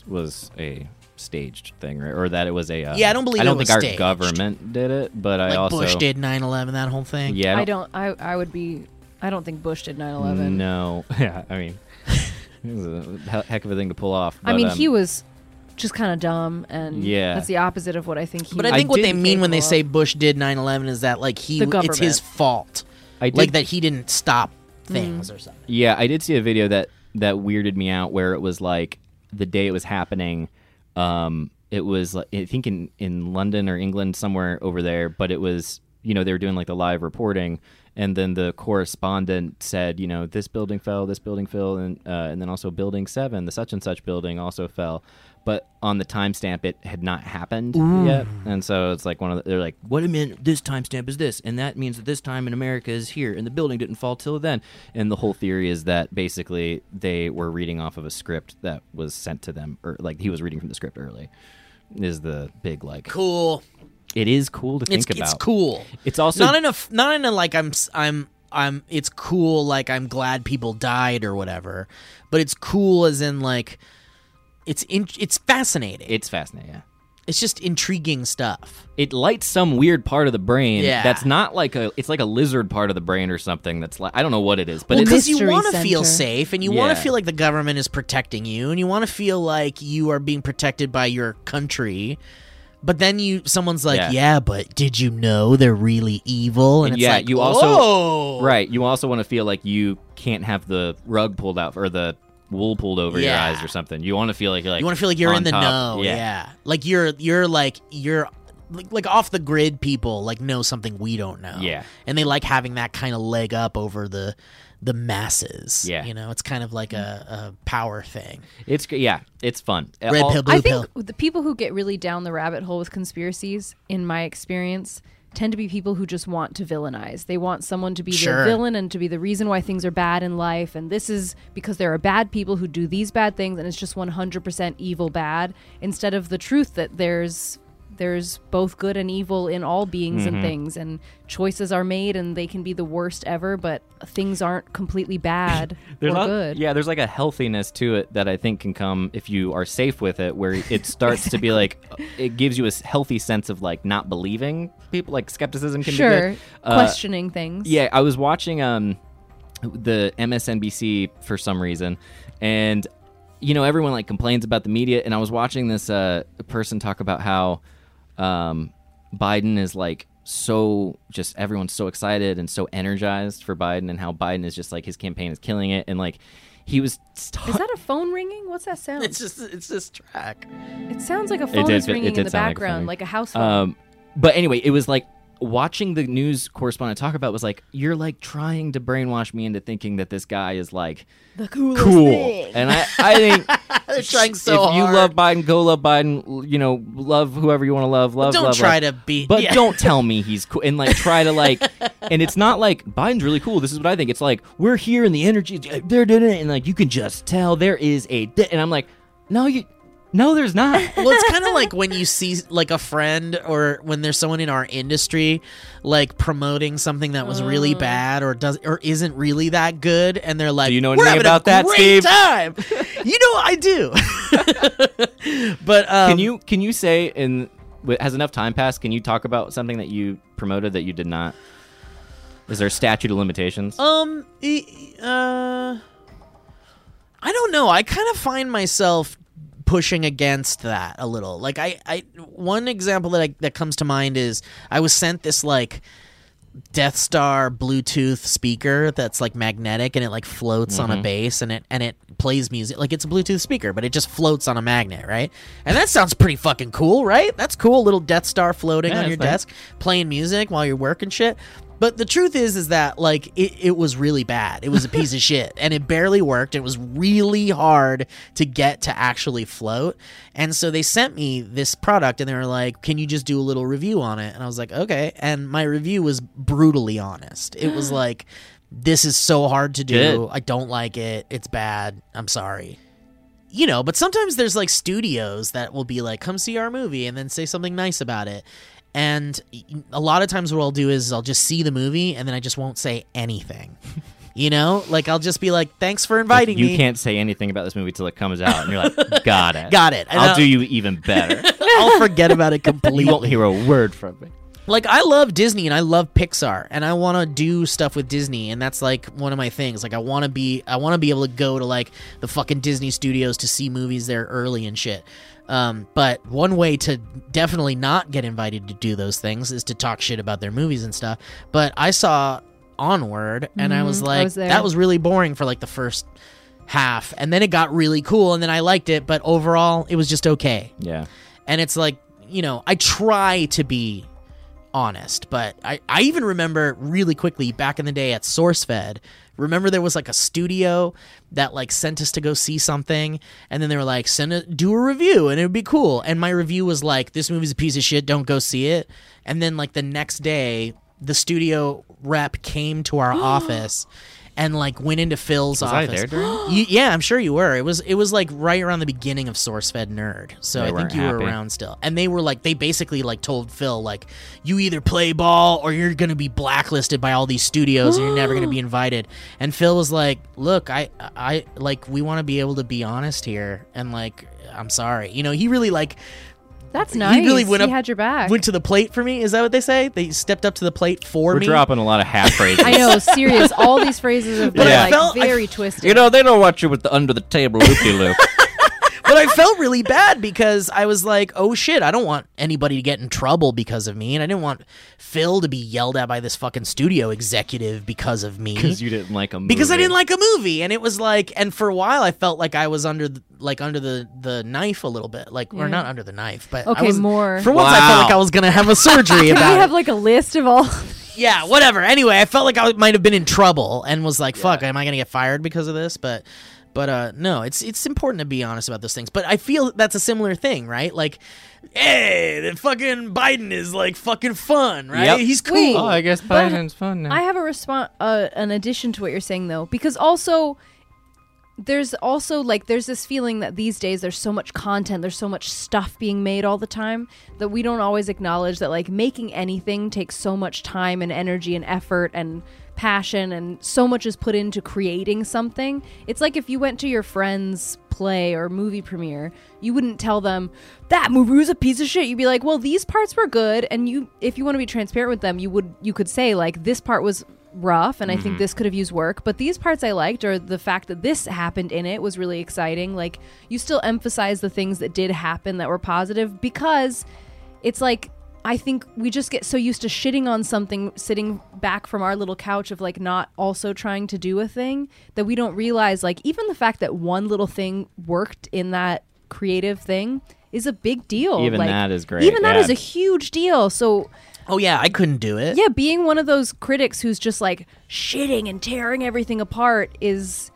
was a staged thing, right? Or that it was a. Uh, Yeah, I don't believe I don't was think our staged. government did it, but I also Bush did 9/11, that whole thing. Yeah, I don't. I I would be. I don't think Bush did 9/11. No, <laughs> yeah, I mean, <laughs> it was a heck of a thing to pull off. I mean, um, he was just kind of dumb, and Yeah. that's the opposite of what I think he. But I was think what they did- mean when they capable say. Bush did 9/11 is that like he The it's his fault. I did, Like that he didn't stop Mm. things or something. Yeah, I did see a video that that weirded me out where it was like the day it was happening. Um, it was like- I think in in London or England somewhere over there, but it was you know they were doing like the live reporting, and then the correspondent said you know this building fell, this building fell, and uh, and then also building seven, the such and such building also fell. But on the timestamp, it had not happened yet, and so it's like one of the, they're like, "What a minute! This timestamp is this, and that means that this time in America is here, and the building didn't fall till then." And the whole theory is that basically they were reading off of a script that was sent to them, or like he was reading from the script early. Is the big like Cool. it is cool to It's think about. it's cool. It's also not enough not in a like i'm i'm i'm it's cool like i'm glad people died or whatever but it's cool as in like it's in, it's fascinating it's fascinating. Yeah. it's just intriguing stuff It lights some weird part of the brain Yeah. that's not like a. It's like a lizard part of the brain or something. That's like I don't know what it is, but well it's because you mystery want to feel center. safe and you want Yeah. to feel like the government is protecting you and you want to feel like you are being protected by your country but then you someone's like Yeah. yeah, but did you know they're really evil and, And it's yeah, like you also- "Whoa." Right. You also want to feel like you can't have the rug pulled out or the wool pulled over your eyes or something. You want to feel like you're like you want to feel like you're on in the top. know yeah. like you're you're like you're like, like off the grid people like know something we don't know Yeah. and they like having that kind of leg up over the the masses Yeah. you know it's kind of like a, a power thing It's g- yeah, it's fun. Uh, red All- pill blue I pill think the people who get really down the rabbit hole with conspiracies, in my experience, tend to be people who just want to villainize. They want someone to be Sure. their villain and to be the reason why things are bad in life. And this is because there are bad people who do these bad things, and it's just 100% evil bad, instead of the truth that there's there's both good and evil in all beings Mm-hmm. and things and choices are made and they can be the worst ever but things aren't completely bad <laughs> There's or good Yeah, there's like a healthiness to it that I think can come if you are safe with it, where it starts to be <laughs> like it gives you a healthy sense of like not believing people. Like skepticism can sure be good. Uh, questioning things Yeah, I was watching um the MSNBC for some reason, and you know everyone like complains about the media, and I was watching this uh person talk about how um Biden is like so just everyone's so excited and so energized for Biden, and how Biden is just like his campaign is killing it, and like he was. ta- Is that a phone ringing? What's that sound? it's just it's this track it sounds like a phone did is ringing in the sound like a background, like a house phone. Um, but anyway, it was like watching the news correspondent talk about was like you're like trying to brainwash me into thinking that this guy is like the coolest cool, thing. and I I think <laughs> they're trying so if you love Biden, go love Biden. You know, love whoever you want to love. Love. don't love, try love. to be But yeah. don't tell me he's cool and like try to like. <laughs> and it's not like Biden's really cool. This is what I think. It's like we're here and the energy they're doing it, and like you can just tell there is a. And I'm like, no, you. No, there's not. <laughs> well, it's kind of like when you see like a friend or when there's someone in our industry like promoting something that was really bad or does or isn't really that good, and they're like, Do you know "We're anything a about that, great Steve?" Time. <laughs> you know, I do. <laughs> but um, can you can you say in has enough time passed? Can you talk about something that you promoted that you did not? Is there a statute of limitations? Um, e- uh, I don't know. I kind of find myself pushing against that a little. Like I, I one example that I, that comes to mind is I was sent this like Death Star Bluetooth speaker that's like magnetic and it like floats on a mm-hmm. base and it and it plays music like it's a Bluetooth speaker, but it just floats on a magnet, right? And that sounds pretty fucking cool, right? That's cool, little Death Star floating Yeah, on your desk, playing music while you're working shit. But the truth is, is that like it, it was really bad. It was a piece of <laughs> shit, and it barely worked. It was really hard to get to actually float. And so they sent me this product, and they were like, "Can you just do a little review on it?" And I was like, "Okay." And my review was brutally honest. It was <gasps> like, "This is so hard to do. Good. I don't like it. It's bad. I'm sorry." you know, but sometimes there's like studios that will be like, come see our movie and then say something nice about it. And a lot of times what I'll do is I'll just see the movie and then I just won't say anything. <laughs> You know, like I'll just be like, "Thanks for inviting you me." You can't say anything about this movie till it comes out, and you're like, <laughs> "Got it, Got it. I'll I'll- do you even better. <laughs> I'll forget about it completely. you won't hear a word from me." like I love Disney and I love Pixar and I want to do stuff with Disney and that's like one of my things. Like I want to be I want to be able to go to like the fucking Disney studios to see movies there early and shit. Um, but one way to definitely not get invited to do those things is to talk shit about their movies and stuff. But I saw Onward and I was Mhm, I like was that was really boring for like the first half. And then it got really cool and then I liked it, but overall it was just okay. Yeah, and it's like you know i try to be honest but i, I even remember really quickly back in the day at sourcefed remember there was like a studio that like sent us to go see something and then they were like send a do a review and it would be cool. And my review was like this movie's a piece of shit don't go see it. And then like the next day the studio rep came to our <gasps> office and like went into Phil's Was I office. there during <gasps> You- yeah, I'm sure you were. It was it was like right around the beginning of SourceFed Nerd. So They I think weren't you were happy. around still. And they were like they basically like told Phil like you either play ball or you're going to be blacklisted by all these studios and you're never going to be <gasps> invited. And Phil was like, "Look, I I like we want to be able to be honest here and like I'm sorry." You know, he really like That's nice. he really went up had your back. went to the plate for me. Is that what they say? They stepped up to the plate for me. we're dropping a lot of half <laughs> phrases. I know, serious. All these phrases have been But I like felt- I- very twisted. You know, they don't want you with the under the table loopy loop. <laughs> but I felt really bad because I was like, oh shit, I don't want anybody to get in trouble because of me. And I didn't want Phil to be yelled at by this fucking studio executive because of me. Because you didn't like a movie. Because I didn't like a movie, and it was like, and for a while I felt like I was under, the, like under the the knife a little bit, like or Yeah. not under the knife, but I Okay, was, more. For once, I felt like I was gonna have a surgery <laughs> Can we have it. like a list of all? <laughs> yeah, whatever. Anyway, I felt like I might have been in trouble and was like, "Fuck, am I gonna get fired because of this?" But, but uh, no, it's it's important to be honest about those things. But I feel that's a similar thing, right? Like, hey, the fucking Biden is like fucking fun, right? Yep. He's cool. Wait. Oh, I guess Biden's fun now. I have a response, uh, an addition to what you're saying though, because also there's also like there's this feeling that these days there's so much content, there's so much stuff being made all the time that we don't always acknowledge that like making anything takes so much time and energy and effort and passion and so much is put into creating something. It's like if you went to your friend's play or movie premiere, you wouldn't tell them that movie was a piece of shit. You'd be like, "Well, these parts were good." And you if you want to be transparent with them, you would you could say like this part was rough and I think mm-hmm. this could have used work, but these parts I liked or the fact that this happened in it was really exciting. Like you still emphasize the things that did happen that were positive because it's like I think we just get so used to shitting on something sitting back from our little couch of like not also trying to do a thing that we don't realize like even the fact that one little thing worked in that creative thing is a big deal. Even Like, that is great, Even that yeah. is a huge deal. So oh yeah, I couldn't do it. yeah, being one of those critics who's just like shitting and tearing everything apart is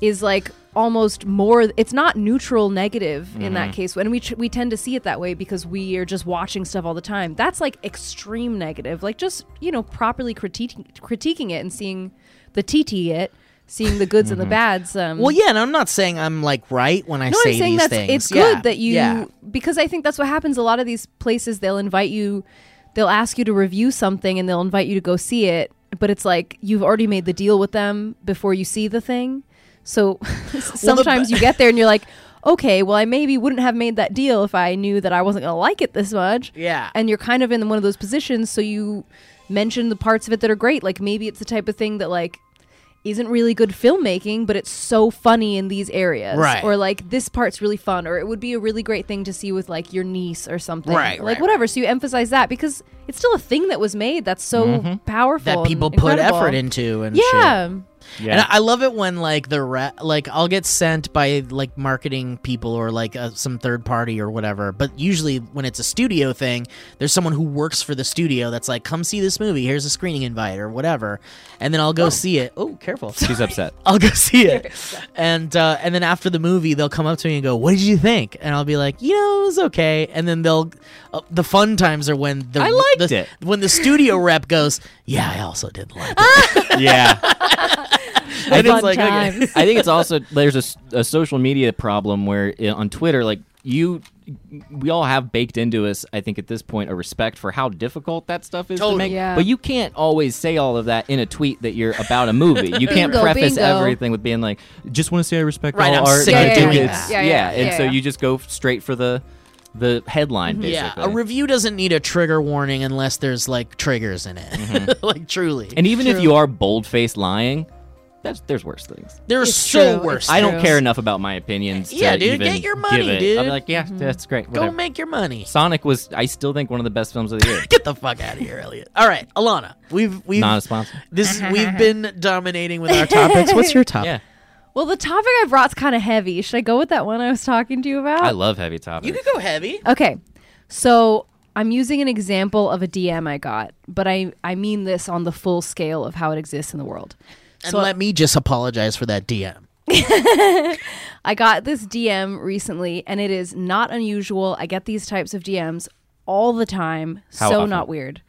is like almost more it's not neutral negative in Mm-hmm. that case and we tr- we tend to see it that way because we are just watching stuff all the time that's like extreme negative like just you know properly critiquing critiquing it and seeing the tt it seeing the goods Mm-hmm. and the bads. Um, Well, yeah, and I'm not saying I'm like right when I no, say I'm saying these that's things. it's Yeah, good that you yeah. because I think that's what happens. A lot of these places they'll invite you, they'll ask you to review something and they'll invite you to go see it, but it's like you've already made the deal with them before you see the thing. So <laughs> sometimes you get there and you're like, okay, well I maybe wouldn't have made that deal if I knew that I wasn't gonna like it this much. Yeah. and you're kind of in one of those positions, so you mention the parts of it that are great. Like maybe it's the type of thing that like isn't really good filmmaking, but it's so funny in these areas. Right. Or like this part's really fun, or it would be a really great thing to see with like your niece or something. Right, Like right, whatever. So you emphasize that because it's still a thing that was made that's so mm-hmm. powerful. that people put effort into and shit. Yeah. Yeah. And I I love it when like the re- like I'll get sent by like marketing people or like uh, some third party or whatever. But usually when it's a studio thing, there's someone who works for the studio that's like, "Come see this movie. Here's a screening invite or whatever." And then I'll go see it. Oh, careful. She's upset. <laughs> I'll go see it. <laughs> And uh, and then after the movie, they'll come up to me and go, "What did you think?" And I'll be like, "You know, it was okay." And then they'll uh, the fun times are when the I liked the- it. when the studio rep goes, "Yeah, I also did like it." <laughs> yeah. And it's like, okay. I think it's also there's a social media problem where i- on Twitter, like you, we all have baked into us. I think at this point a respect for how difficult that stuff is Totally. to make. Yeah. But you can't always say all of that in a tweet that you're about a movie. You <laughs> can't Bingo, preface bingo. everything with being like, "Just want to say I respect Right, all I'm art." sick and of I think doing it's- that. Yeah, Yeah, yeah, and yeah, so yeah. you just go straight for the the headline. Mm-hmm. Yeah, Basically. a review doesn't need a trigger warning unless there's like triggers in it. Mm-hmm. <laughs> like truly. and even if you are bold faced lying, that's there's worse things. there's It's so true, worse. it's I don't True. care enough about my opinions. Yeah, to dude, even get your give money, it. dude. I'm like, yeah, mm-hmm. that's great. Go Whatever. make your money. Sonic was, I still think, one of the best films of the year. <laughs> Get the fuck out of here, Elliott. All right, Alana. We've we've Not a sponsor. this <laughs> we've been dominating with our <laughs> topics. What's your topic? Yeah, Well, the topic I brought's kind of heavy. Should I go with that one I was talking to you about? I love heavy topics. You could go heavy. Okay. So I'm using an example of a DM I got, but I, I mean this on the full scale of how it exists in the world. And So- let me just apologize for that DM. <laughs> I got this DM recently, and it is not unusual. I get these types of DMs all the time. How so often? not weird.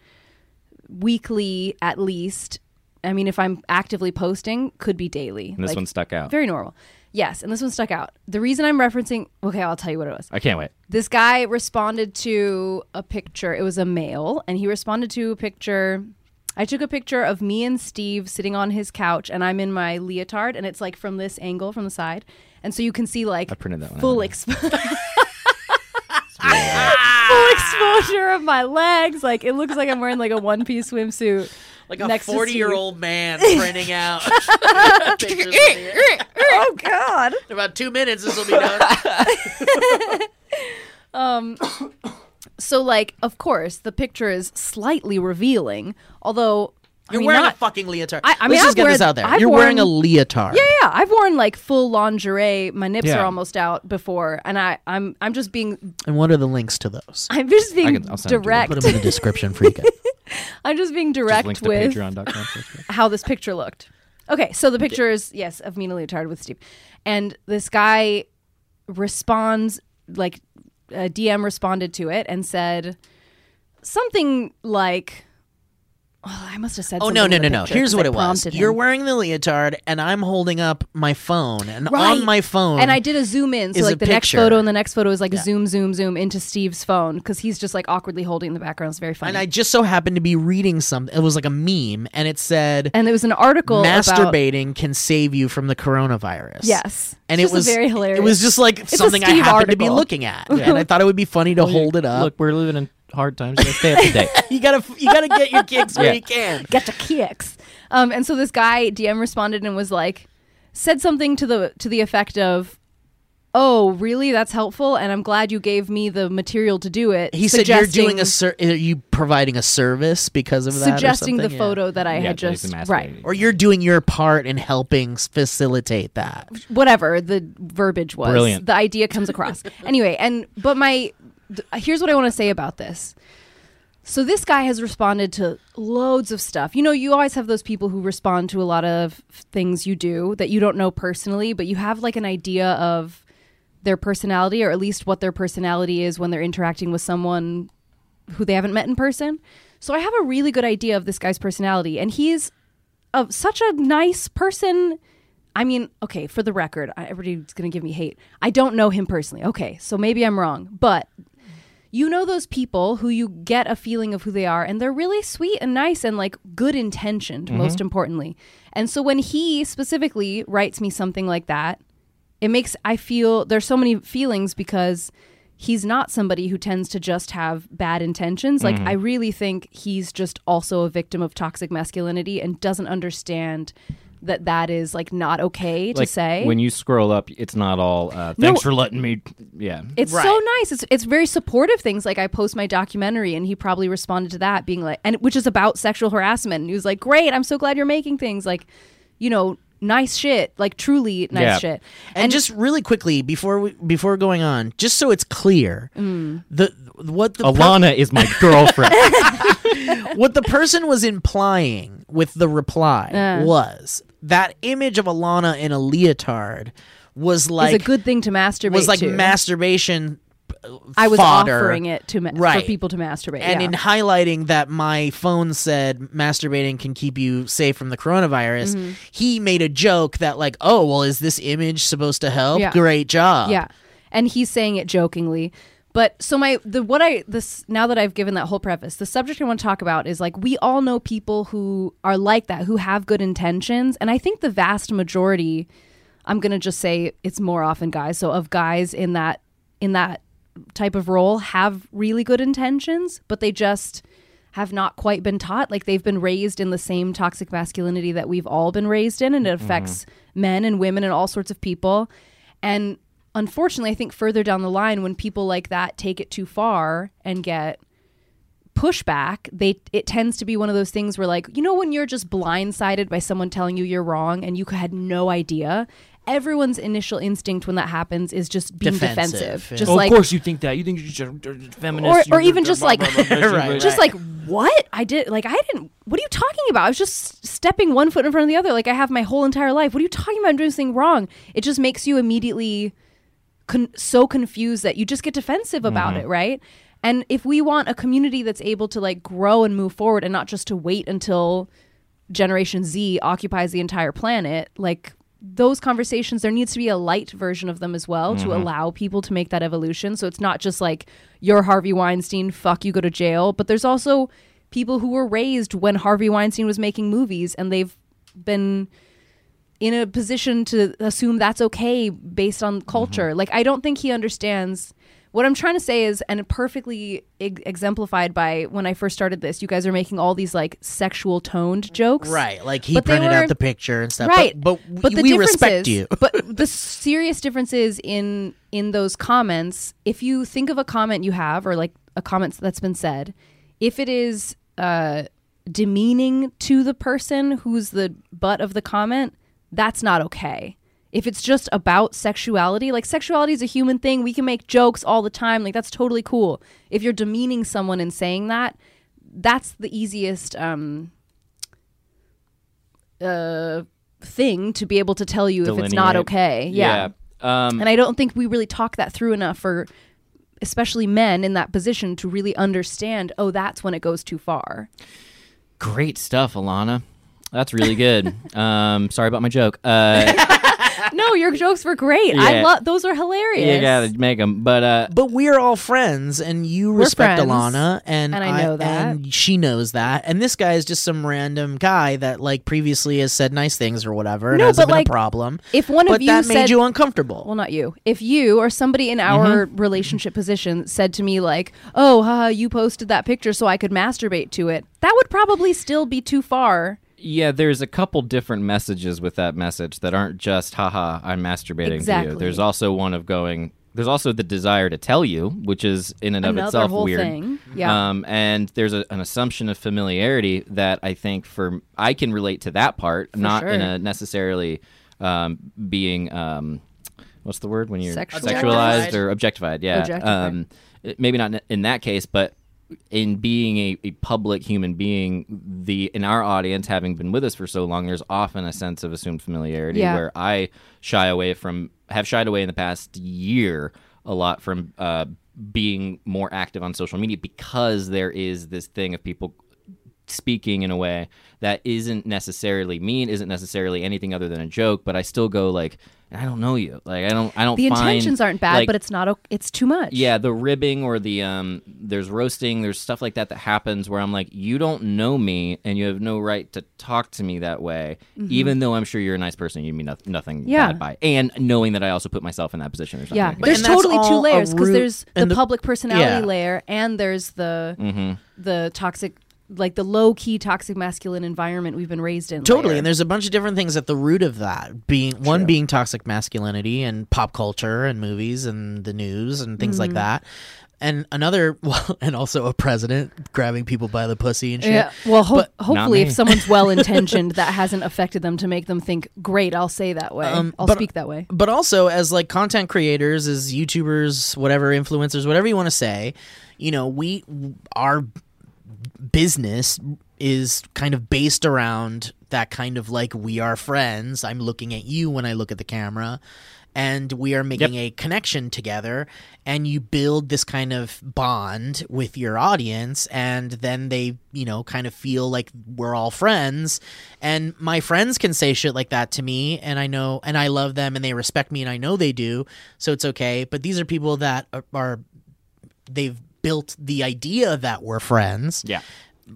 Weekly, at least. I mean, if I'm actively posting, could be daily. and this Like, one stuck out. very normal. Yes, and this one stuck out. The reason I'm referencing, okay, I'll tell you what it was. I can't wait. This guy responded to a picture. It was a male, and he responded to a picture. I took a picture of me and Steve sitting on his couch, and I'm in my leotard, and it's like from this angle from the side, and so you can see like I printed that one full out. expo- <laughs> full exposure of my legs. Like it looks like I'm wearing like a one piece swimsuit. Like a next forty-year-old man <laughs> printing out <laughs> pictures. Oh God. In about two minutes, this will be done. Um, So like, of course, the picture is slightly revealing, although I You're mean, wearing not- a fucking leotard. I- I mean, Let's just I've get this out there. I've You're wearing a leotard. Yeah, yeah. I've worn like full lingerie. My nips Yeah. are almost out before, and I, I'm, I'm just being, And what are the links to those? I'm just being can- I'll send it direct. Put them in the description for you guys. <laughs> I'm just being direct links to with patreon.com. how this picture looked. Okay, so the picture is yes of me in a leotard with Steve, and this guy responds like a DM responded to it and said something like. Oh, I must have said. Oh no no no no! Here's what I it was. prompted You're wearing the leotard, and I'm holding up my phone, and Right. on my phone, And I did a zoom in, so like the next photo and the next photo is like a zoom, zoom, zoom into Steve's phone because he's just like awkwardly holding in the background. It's very funny. and I just so happened to be reading something. It was like a meme, and it said, and there was an article about "Masturbating can save you from the coronavirus." yes, and It's it just was very hilarious. It was just like a something I Steve happened to be looking at, and I thought it would be funny to hold it up. Look, we're living in hard times. You gotta stay up to date. <laughs> you gotta you gotta get your kicks where Yeah. you can. get the kicks. Um, and so this guy DM responded and was like, said something to the to the effect of, "Oh, really? That's helpful, and I'm glad you gave me the material to do it." He said you're doing a ser- are you providing a service because of that, or suggesting the something? Yeah. photo that I Yeah, had that he's just masturbating. right. or you're doing your part in helping s- facilitate that. whatever the verbiage was. Brilliant. The idea comes across. <laughs> anyway, and but my th- here's what I want to say about this. So this guy has responded to loads of stuff. You know, you always have those people who respond to a lot of things you do that you don't know personally, but you have like an idea of their personality or at least what their personality is when they're interacting with someone who they haven't met in person. So I have a really good idea of this guy's personality and he's of such a nice person I mean, okay, for the record, everybody's going to give me hate. I don't know him personally. Okay, so maybe I'm wrong, but you know those people who you get a feeling of who they are and they're really sweet and nice and like good intentioned mm-hmm. most importantly. And so when he specifically writes me something like that it makes i feel there's so many feelings because he's not somebody who tends to just have bad intentions. Like mm-hmm. i really think he's just also a victim of toxic masculinity and doesn't understand that that is like not okay to like say when you scroll up, it's not all. Uh, Thanks for letting me. Yeah, it's Right. so nice. It's it's very supportive things. Like I post my documentary, and he probably responded to that, being like, and which is about sexual harassment. And he was like, "Great, I'm so glad you're making things like, you know, nice shit, like truly nice Yeah. shit." And, just really quickly before we, before going on, just so it's clear, Mm. the what the per- Alana is my girlfriend. <laughs> what the person was implying with the reply Uh. was that image of Alana in a leotard was like it's a good thing to masturbate. was like to. masturbation. I was fodder. offering it to ma- Right. for people to masturbate. And yeah. in highlighting that my phone said masturbating can keep you safe from the coronavirus, Mm-hmm. he made a joke that like, oh well, is this image supposed to help? Yeah. Great job. Yeah. And he's saying it jokingly. But so my the what I this now that I've given that whole preface, the subject I want to talk about is like we all know people who are like that, who have good intentions, and I think the vast majority I'm going to just say it's more often guys. So of guys in that in that type of role have really good intentions, but they just have not quite been taught like they've been raised in the same toxic masculinity that we've all been raised in and it mm-hmm. affects men and women and all sorts of people. And unfortunately, I think further down the line when people like that take it too far and get pushback, they it tends to be one of those things where like, you know when you're just blindsided by someone telling you you're wrong and you had no idea? Everyone's initial instinct when that happens is just being Defensive, defensive. yeah. Just Oh, like of course you think that. You think you're just feminist. or, or you're- even just like <laughs> Right, just like what? I did like i didn't what are you talking about? I was just stepping one foot in front of the other. Like i have my whole entire life. What are you talking about? I'm doing something wrong. It just makes you immediately con- so confused that you just get defensive about mm-hmm. it right? And if we want a community that's able to like grow and move forward and not just to wait until generation z occupies the entire planet like those conversations there needs to be a light version of them as well to mm-hmm. allow people to make that evolution. So it's not just like you're harvey weinstein fuck you go to jail. But there's also people who were raised when harvey weinstein was making movies and they've been in a position to assume that's okay based on culture. Mm-hmm. Like I don't think he understands what I'm trying to say is and perfectly ex- exemplified by when I first started this. You guys are making all these like sexual toned jokes. Right. Like he But printed were- out the picture and stuff. Right. But, but, but the we difference respect is- you. <laughs> but <laughs> the serious difference is in in those comments. If you think of a comment you have or like a comment that's been said, if it is uh, demeaning to the person who's the butt of the comment, that's not okay. If it's just about sexuality, like sexuality is a human thing, we can make jokes all the time. Like that's totally cool. If you're demeaning someone and saying that, that's the easiest um, uh, thing to be able to tell you if it's not okay. Yeah. Yeah. Um, And I don't think we really talk that through enough for especially men in that position to really understand, oh, that's when it goes too far. great stuff, Alana. That's really good. <laughs> um, sorry about my joke. Uh, <laughs> no, your jokes were great. I love those are hilarious. you gotta make them, but uh, But we're all friends, and you We're respect friends, Alana, and, and I know that. and she knows that. And this guy is just some random guy that, like, previously has said nice things or whatever, and No, hasn't but, been like, a problem. If one but of you that said made you uncomfortable. well, not you. If you or somebody in our Mm-hmm. relationship position said to me like, "Oh, haha, you posted that picture so I could masturbate to it," that would probably still be too far. Yeah, there's a couple different messages with that message that aren't just "haha, I'm masturbating to you." There's also one of going. There's also the desire to tell you, which is in and of Another itself whole weird. thing. Yeah. Um, and there's a, an assumption of familiarity that I think for I can relate to that part, not in a necessarily um, being um, what's the word when you're Sexualized? sexualized or objectified. Yeah. Objectified. Um, maybe not in that case, but in being a, a public human being, the in our audience, having been with us for so long, there's often a sense of assumed familiarity Yeah. where I shy away from have shied away in the past year a lot from uh, being more active on social media because there is this thing of people speaking in a way that isn't necessarily mean, isn't necessarily anything other than a joke, but I still go like, I don't know you. Like I don't I don't The find, intentions aren't bad, like, but it's not. o- It's too much. yeah, the ribbing or the um there's roasting, there's stuff like that that happens where I'm like, you don't know me and you have no right to talk to me that way, even though I'm sure you're a nice person, you mean no- nothing Mm-hmm. Yeah. bad by. And knowing that I also put myself in that position or something. Yeah, like there's totally two layers because there's the, the- public personality yeah. layer and there's the Mm-hmm. the toxic, like the low key toxic masculine environment we've been raised in. Totally, layer. and there's a bunch of different things at the root of that. Being one being toxic masculinity and pop culture and movies and the news and things Mm-hmm. like that. And another, <laughs> well, and also a president grabbing people by the pussy and shit. Yeah. Well, ho- hopefully, if someone's well intentioned, <laughs> that hasn't affected them to make them think, "Great, I'll say that way. Um, I'll but- speak that way." But also as like content creators, as YouTubers, whatever influencers, whatever you want to say, you know, we our business is kind of based around that kind of like we are friends. I'm looking at you when I look at the camera. And we are making a connection together. And you build this kind of bond with your audience. And then they you know kind of feel like we're all friends. And my friends can say shit like that to me. And i know and i love them. And they respect me. And i know they do. So it's okay. But these are people that are, are they've built the idea that we're friends yeah.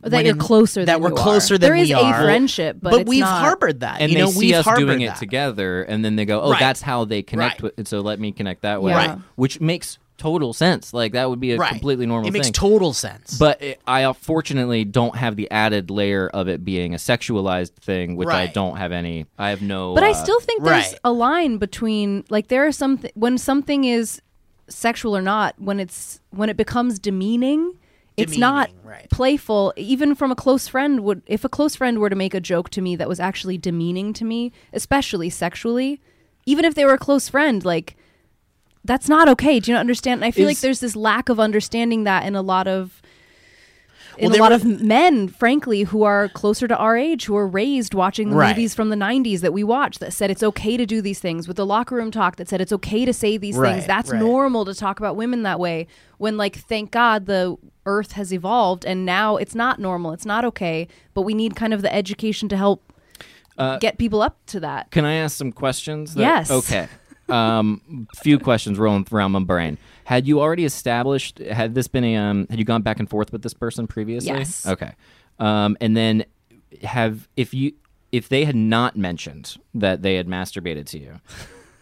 Or that when you're in- closer. that than we're you closer are. than There is we a are. friendship, but, but, it's we've not- harbored that And you know they see we've us harbored doing it together, and then they go, "Oh, Right. that's how they connect Right. with. So let me connect that way, Yeah. Right. which makes total sense. Like that would be a right completely normal thing. it makes thing. total sense But it, I unfortunately don't have the added layer of it being a sexualized thing, which I don't have any. I have no. But I uh, still think there's right. a line between like there are some th- when something is sexual or not when it's when it becomes demeaning. It's not right. playful. Even from a close friend would if a close friend were to make a joke to me that was actually demeaning to me, especially sexually, even if they were a close friend, like that's not okay. Do you not understand? And I feel like there's this lack of understanding that in a lot of in Well, a lot were- of men, frankly, who are closer to our age, who are raised watching the Right. movies from the 90s that we watched that said it's okay to do these things, with the locker room talk that said it's okay to say these Right, things. That's right. normal to talk about women that way. When, like, thank God the earth has evolved and now it's not normal. It's not okay. But we need kind of the education to help Uh, get people up to that. Can I ask some questions? that- Yes. Okay. Um, few questions rolling around my brain. Had you already established? Had this been a? Um, had you gone back and forth with this person previously? Yes. Okay. Um, and then have if you if they had not mentioned that they had masturbated to you,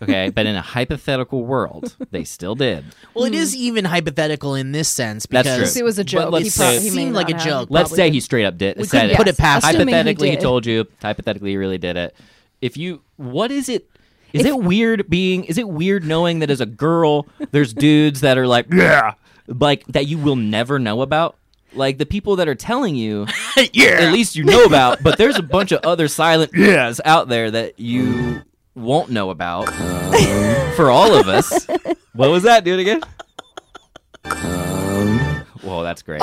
okay, but in a hypothetical world, they still did. Well, it is even hypothetical in this sense That's because true. It was a But joke. let's He say- prob- It he may seemed like not a have. joke. Let's say he straight up did. We said couldn't it. put it past him. Assuming he hypothetically he, did. told you hypothetically he really did it if you what is it is If- it weird being is it weird knowing that as a girl there's dudes that are like yeah like that you will never know about? Like the people that are telling you <laughs> yeah. at least you know about but there's a bunch of other silent yes out there that you won't know about. For all of us. What was that do it again? Whoa that's great.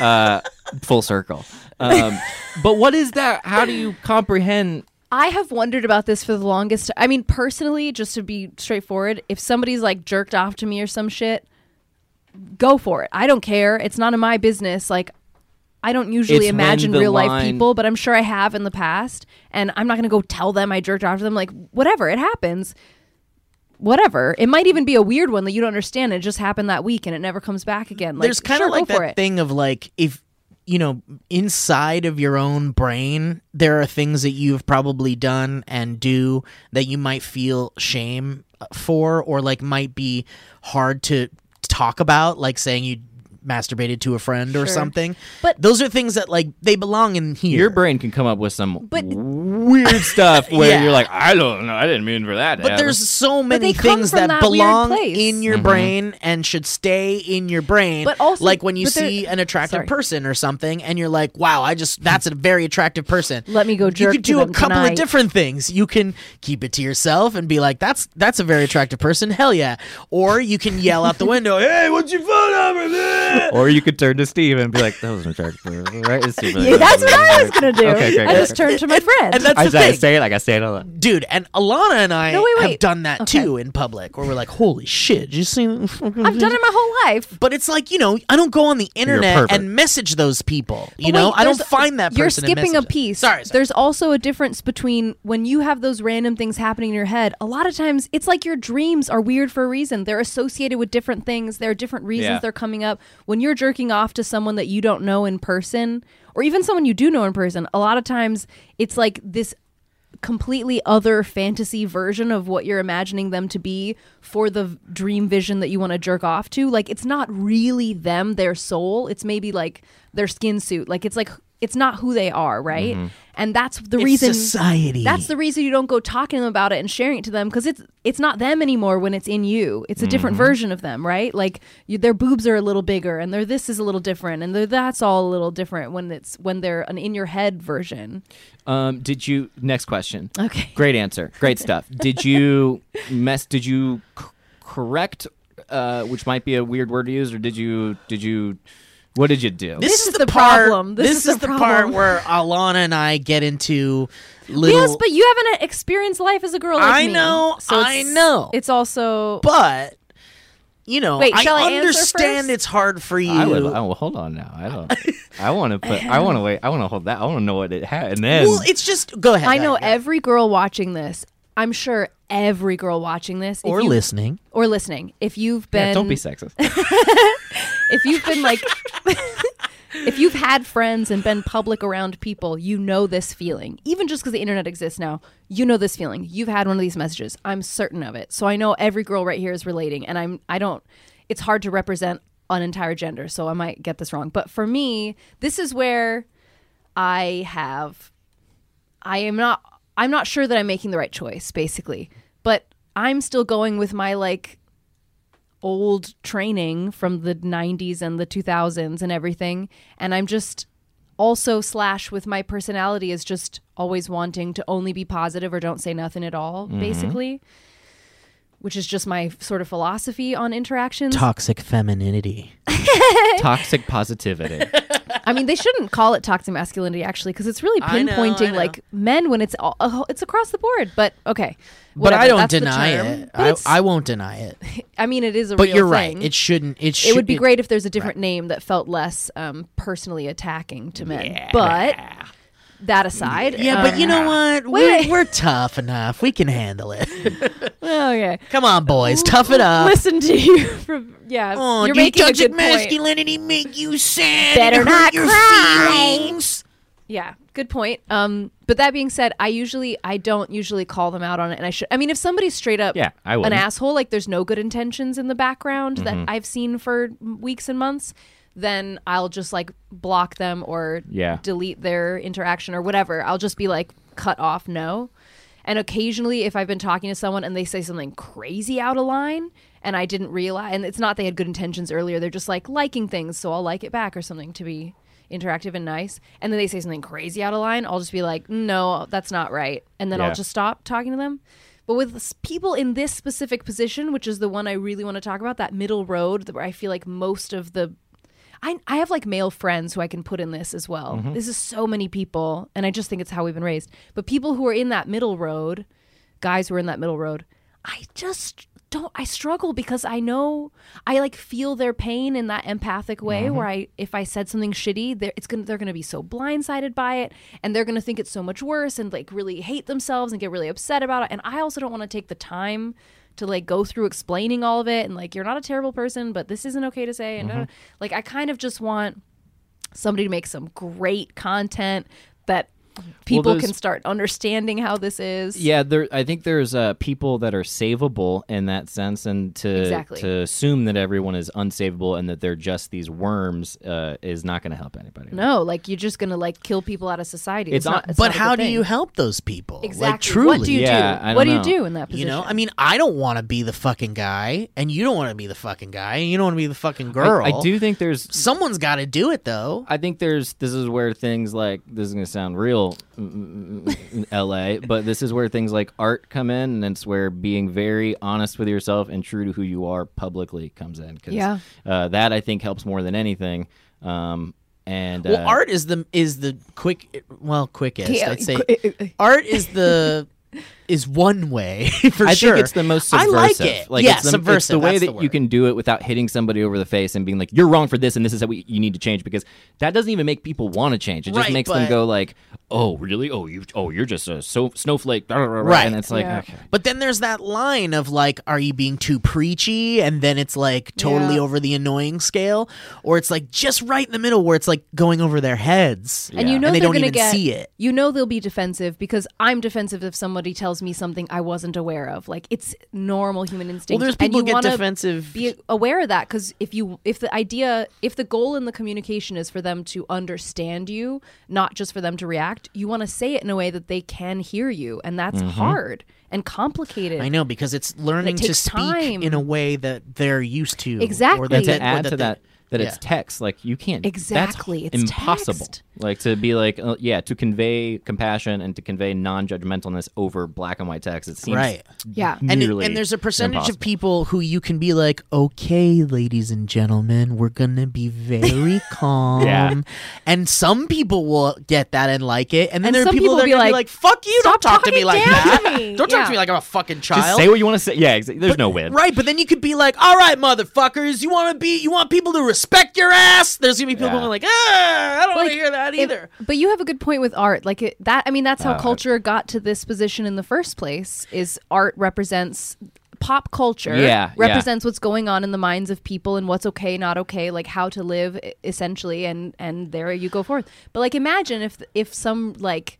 Uh, full circle. Um, but what is that? How do you comprehend I have wondered about this for the longest. I mean, personally, just to be straightforward, if somebody's like jerked off to me or some shit, go for it. I don't care. It's none of my business. Like, I don't usually It's when imagine the real life line- people, but I'm sure I have in the past. And I'm not going to go tell them I jerked off to them. Like, whatever, it happens. Whatever. It might even be a weird one that you don't understand. It just happened that week and it never comes back again. Like, There's kind sure, of like go for that it. thing of like if you know inside of your own brain there are things that you've probably done and do that you might feel shame for or like might be hard to talk about like saying you masturbated to a friend or something But- those are things that like they belong in here Your brain can come up with some But- weird stuff <laughs> where Yeah. you're like, I don't know, I didn't mean for that. to But happen." there's so many things that, that belong in your mm-hmm. brain and should stay in your brain. But also- like when you see an attractive Sorry. person or something, and you're like, "Wow, I just that's a very attractive person." Let me go You jerk could to do a couple tonight. of different things. You can keep it to yourself and be like, "That's that's a very attractive person." Hell yeah! Or you can yell out the window, "Hey, what's your phone number?" <laughs> or you could turn to Steve and be like, "That was an attractive right?" It's super- Yeah, that's what I was gonna do. Okay, great, I great, just turned to my friend. And that's I, the I thing. say it like I say it all. the- Dude, and Alana and I No, wait, have wait. done that Okay. too in public, where we're like, "Holy shit, did you see?" <laughs> I've done it my whole life. But it's like you know, I don't go on the internet pervert. and message those people. You But know, wait, I don't there's- find that You're person. and skipping a message them. piece. Sorry, sorry. There's also a difference between when you have those random things happening in your head. A lot of times, it's like your dreams are weird for a reason. They're associated with different things. There are different reasons Yeah. they're coming up. When you're jerking off to someone that you don't know in person, or even someone you do know in person, a lot of times it's like this completely other fantasy version of what you're imagining them to be for the dream vision that you want to jerk off to. Like it's not really them, their soul. It's maybe like their skin suit. Like it's like it's not who they are, right? Mm-hmm. And that's the It's reason society. That's the reason you don't go talking to them about it and sharing it to them because it's it's not them anymore when it's in you. It's a different version of them, right? Like you, their boobs are a little bigger and their this is a little different and their that's all a little different when it's when they're an in your head version. Um, did you? Next question. Okay. Great answer. Great <laughs> stuff. Did you mess? Did you c- correct? Uh, which might be a weird word to use, or did you? Did you? What did you do? This is the, the part, problem. This This, is is, the the, part where Alana and I get into little. Yes, but you haven't experienced life as a girl like I me. know, So I know. It's also but you know, Wait, shall I understand it's hard for you. I would. I will oh, hold on now. I don't. <laughs> I want to put. I want to wait. I want to hold that. I want to know what it had, and then. well, it's just go ahead. I know ahead. every girl watching this. I'm sure every girl watching this if or you- listening. or listening. If you've been yeah, don't be sexist. <laughs> if you've been like <laughs> if you've had friends and been public around people you know this feeling even just because the internet exists now you know this feeling you've had one of these messages i'm certain of it so i know every girl right here is relating and i'm i don't it's hard to represent an entire gender so i might get this wrong but for me this is where i have i am not i'm not sure that i'm making the right choice basically but i'm still going with my like old training from the 90s and the 2000s and everything and i'm just also slash with my personality is just always wanting to only be positive or don't say nothing at all mm-hmm. basically which is just my sort of philosophy on interactions Toxic femininity. <laughs> Toxic positivity. i mean they shouldn't call it toxic masculinity actually because it's really I know, I pinpointing know. like men when it's all uh, it's across the board but okay But whatever, I don't that's the deny term. it. But I, it's- I won't deny it. <laughs> I mean it is a But real you're thing. right. It shouldn't. It, should, it would be great if there's a different name that felt less um, personally attacking to men. But that aside, Yeah, um, but you know what? wait. We're, we're tough enough. We can handle it. <laughs> <laughs> okay, Come on, boys, tough it up. listen to you from yeah. Oh, you're does making a toxic good point. masculinity make you sad? Better and hurt not your cry. feelings? Yeah, good point. Um, but that being said, I usually I don't usually call them out on it, and I should. I mean, if somebody's straight up Yeah, I an wouldn't. asshole, like there's no good intentions in the background Mm-hmm. that I've seen for weeks and months, then I'll just like block them or Yeah. delete their interaction or whatever. I'll just be like cut off, no. And occasionally, if I've been talking to someone and they say something crazy out of line, and I didn't realize, and it's not they had good intentions earlier, they're just like liking things, so I'll like it back or something to be interactive and nice. And then they say something crazy out of line, I'll just be like, no, that's not right. And then Yeah. I'll just stop talking to them. But with people in this specific position, which is the one I really want to talk about, that middle road where I feel like most of the I, I have like male friends who I can put in this as well. Mm-hmm. This is so many people, and I just think it's how we've been raised. But people who are in that middle road, guys who are in that middle road, I just don't. I struggle because I know I like feel their pain in that empathic way. Mm-hmm. Where I, if I said something shitty, they're it's gonna they're gonna be so blindsided by it, and they're gonna think it's so much worse, and like really hate themselves and get really upset about it. And I also don't want to take the time to like go through explaining all of it and like you're not a terrible person but this isn't okay to say and uh, like i kind of just want somebody to make some great content that people those- can start understanding how this is Yeah, there. I think there's uh, people that are savable in that sense, and to Exactly. to assume that everyone is unsavable and that they're just these worms uh, is not going to help anybody. no like you're just gonna like kill people out of society It's it's, not on- it's But not how do thing. you help those people? exactly Like truly, what do you Yeah, do what don't do you do in that position You know, I mean, I don't want to be the fucking guy, and you don't want to be the fucking guy, and you don't want to be the fucking girl. I, I do think there's. Someone's got to do it, though. I think there's. This is where things like this is going to sound real still L.A., but this is where things like art come in, and it's where being very honest with yourself and true to who you are publicly comes in. 'Cause, Yeah. uh, that I think helps more than anything. Um, and Well, uh, art is the is the quick well quickest. Yeah, I'd say qu- art is the is one way <laughs> for I sure. think it's the most subversive. I like it. Like yeah, it's the, subversive. It's the way that's that the you can do it without hitting somebody over the face and being like, "You're wrong for this, and this is how we, you need to change." Because that doesn't even make people want to change. It just Right, makes them go like, "Oh, really? Oh, you? Oh, you're just a so, snowflake." blah, blah, blah, blah," Right. And it's like, Yeah. okay. But then there's that line of like, are you being too preachy? And then it's like totally Yeah. over the annoying scale, or it's like just right in the middle where it's like going over their heads, And you know and they they're don't gonna even get, see it. You know they'll be defensive because I'm defensive if somebody tells me something I wasn't aware of. Like it's normal human instinct. Well, there's and people you get wanna defensive. Be aware of that because if you if the idea if the goal in the communication is for them to understand you, not just for them to react, you want to say it in a way that they can hear you, and that's mm-hmm. hard and complicated. I know because it's learning to speak time. in a way that they're used to. Or Exactly. that, And to that- or add that to they- that that it's text, like you can't Exactly, That's it's impossible. text. Like to be like, uh, yeah, to convey compassion and to convey non-judgmentalness over black and white text. It seems Right. Yeah. and, nearly and there's a percentage impossible. of people who you can be like, okay, ladies and gentlemen, we're gonna be very <laughs> calm. Yeah. And some people will get that and like it, and then And there are people people that are be gonna be like, like, "Fuck you! Don't talk to me like that. me." <laughs> Don't talk Yeah. to me like I'm a fucking Just child." say what you want to say. Yeah, exa- there's no win. Right, but then you could be like, "All right, motherfuckers, you want to be, you want people to respect your ass." There's gonna be people Yeah. going like, "Ah, I don't want to hear that if- either." but you have a good point with art. Like it, that. I mean, that's how Uh, culture got to this position in the first place. Is art represents pop culture. Yeah, yeah. represents what's going on in the minds of people and what's okay, not okay, like how to live essentially. And and there you go forth. But like, imagine if if some like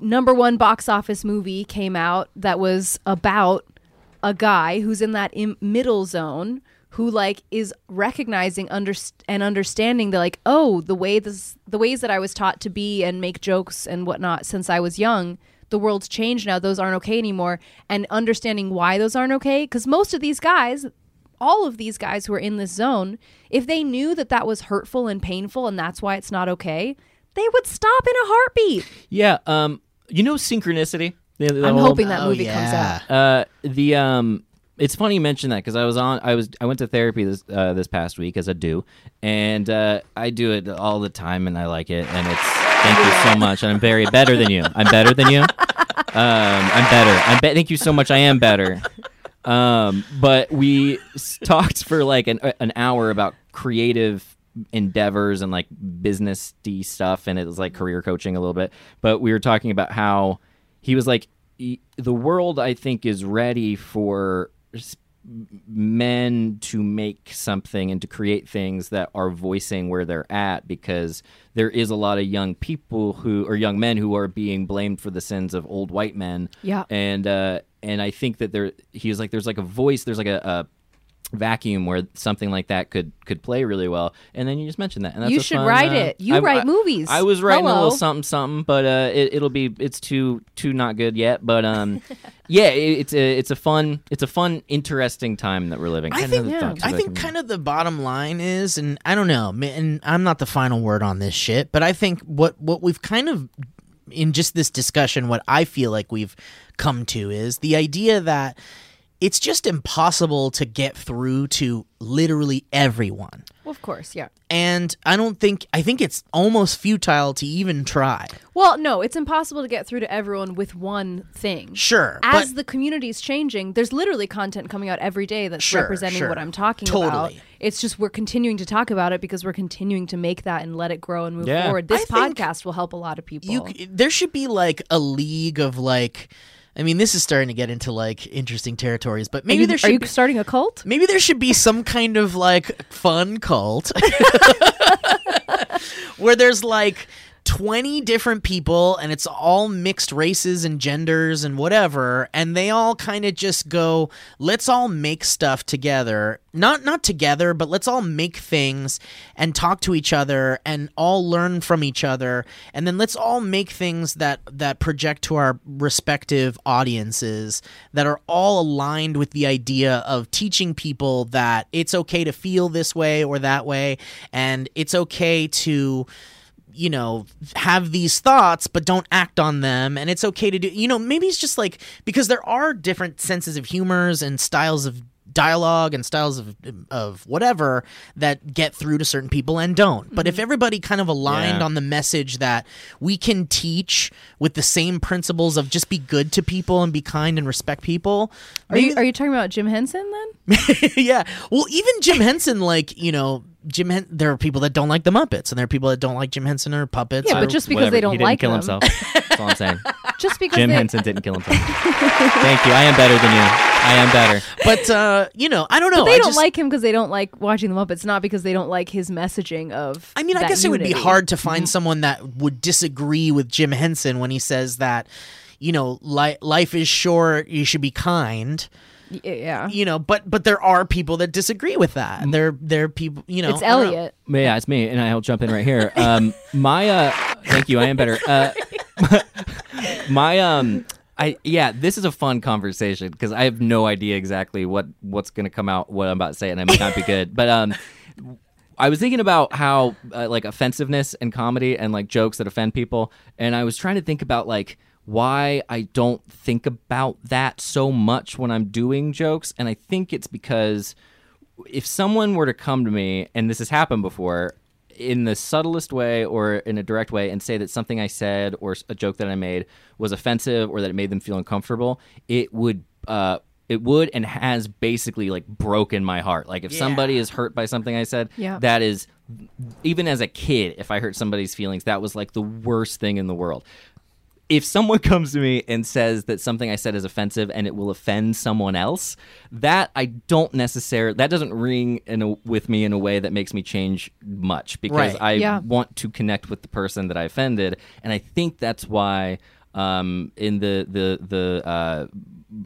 number one box office movie came out that was about a guy who's in that Im- middle zone who like is recognizing under- and understanding that like oh the way this the ways that I was taught to be and make jokes and whatnot since I was young the world's changed now those aren't okay anymore and understanding why those aren't okay because most of these guys all of these guys who are in this zone if they knew that that was hurtful and painful and that's why it's not okay they would stop in a heartbeat Yeah. Um. You know synchronicity. The- the i'm whole- hoping that Oh, movie comes out Uh, the um, it's funny you mention that because I was on, I was, I went to therapy this uh, this past week as I do, and uh, I do it all the time, and I like it, and it's thank you so much, and I'm very better than you. I'm better than you. Um, I'm better. I'm be- thank you so much. I am better. Um, but we talked for like an an hour about creative endeavors and like business stuff and it was like career coaching a little bit but we were talking about how he was like "E- the world i think is ready for men to make something and to create things that are voicing where they're at because there is a lot of young people who or young men who are being blamed for the sins of old white men Yeah. and uh and i think that there he was like there's like a voice there's like a, a vacuum where something like that could could play really well and then you just mentioned that and that's You a should fun, write uh, it. You I- write I- movies. i was writing a little something something but uh it, it'll be it's too too not good yet but um <laughs> yeah it, it's a it's a fun it's a fun interesting time that we're living I had think yeah. I think can- kind of the bottom line is, and I don't know, and I'm not the final word on this shit, but I think what what we've kind of in just this discussion, what I feel like we've come to is the idea that it's just impossible to get through to literally everyone. Well, of course, yeah. And I don't think I think it's almost futile to even try. Well, no, it's impossible to get through to everyone with one thing. Sure, As but the community's changing, there's literally content coming out every day that's Sure, representing sure. what I'm talking about. It's just we're continuing to talk about it because we're continuing to make that and let it grow and move Yeah. forward. This I podcast will help a lot of people. you there should be like a league of like I mean this is starting to get into like interesting territories, but maybe you, there are you be, starting a cult? maybe there should be some kind of like fun cult <laughs> <laughs> where there's like 20 different people and it's all mixed races and genders and whatever and they all kind of just go let's all make stuff together. Not not together but let's all make things and talk to each other and all learn from each other and then let's all make things that that project to our respective audiences that are all aligned with the idea of teaching people that it's okay to feel this way or that way and it's okay to you know have these thoughts but don't act on them and it's okay to do you know maybe it's just like because there are different senses of humors and styles of dialogue and styles of of whatever that get through to certain people and don't but if mm-hmm. everybody kind of aligned Yeah. on the message that we can teach with the same principles of just be good to people and be kind and respect people Are you are you talking about Jim Henson then? <laughs> yeah. Well, even Jim Henson, like you know, Jim. Hen- there are people that don't like the Muppets, and there are people that don't like Jim Henson or puppets. Yeah, or- but just because Whatever. they don't he didn't like kill them, himself. That's all I'm saying. <laughs> just because Jim they, Henson didn't kill himself. Thank you. I am better than you. I am better. but uh, you know, I don't know. But they I don't just, like him because they don't like watching the Muppets, not because they don't like his messaging of. I mean, I that guess it would be hard to find someone that would disagree with Jim Henson when he says that, you know, li- life is short. You should be kind. Y- Yeah, You know, but but there are people that disagree with that. There there are people. You know, it's I don't know. Elliott. Yeah, it's me, and I'll jump in right here. Um, <laughs> my uh, thank you. I am better. Uh, <laughs> my um, I yeah, this is a fun conversation because I have no idea exactly what what's gonna come out, what I'm about to say, and it might not be good. But um, I was thinking about how uh, like offensiveness and comedy and like jokes that offend people, and I was trying to think about like why I don't think about that so much when I'm doing jokes, and I think it's because if someone were to come to me, and this has happened before, in the subtlest way or in a direct way, and say that something I said or a joke that I made was offensive or that it made them feel uncomfortable, it would. Uh, it would and has basically like broken my heart. Like if somebody is hurt by something I said, Yeah. that is even as a kid, if I hurt somebody's feelings, that was like the worst thing in the world if someone <laughs> comes to me and says that something I said is offensive and it will offend someone else, that I don't necessarily that doesn't ring in a, with me in a way that makes me change much because Right. I Yeah. want to connect with the person that I offended, and I think that's why um, in the the the uh,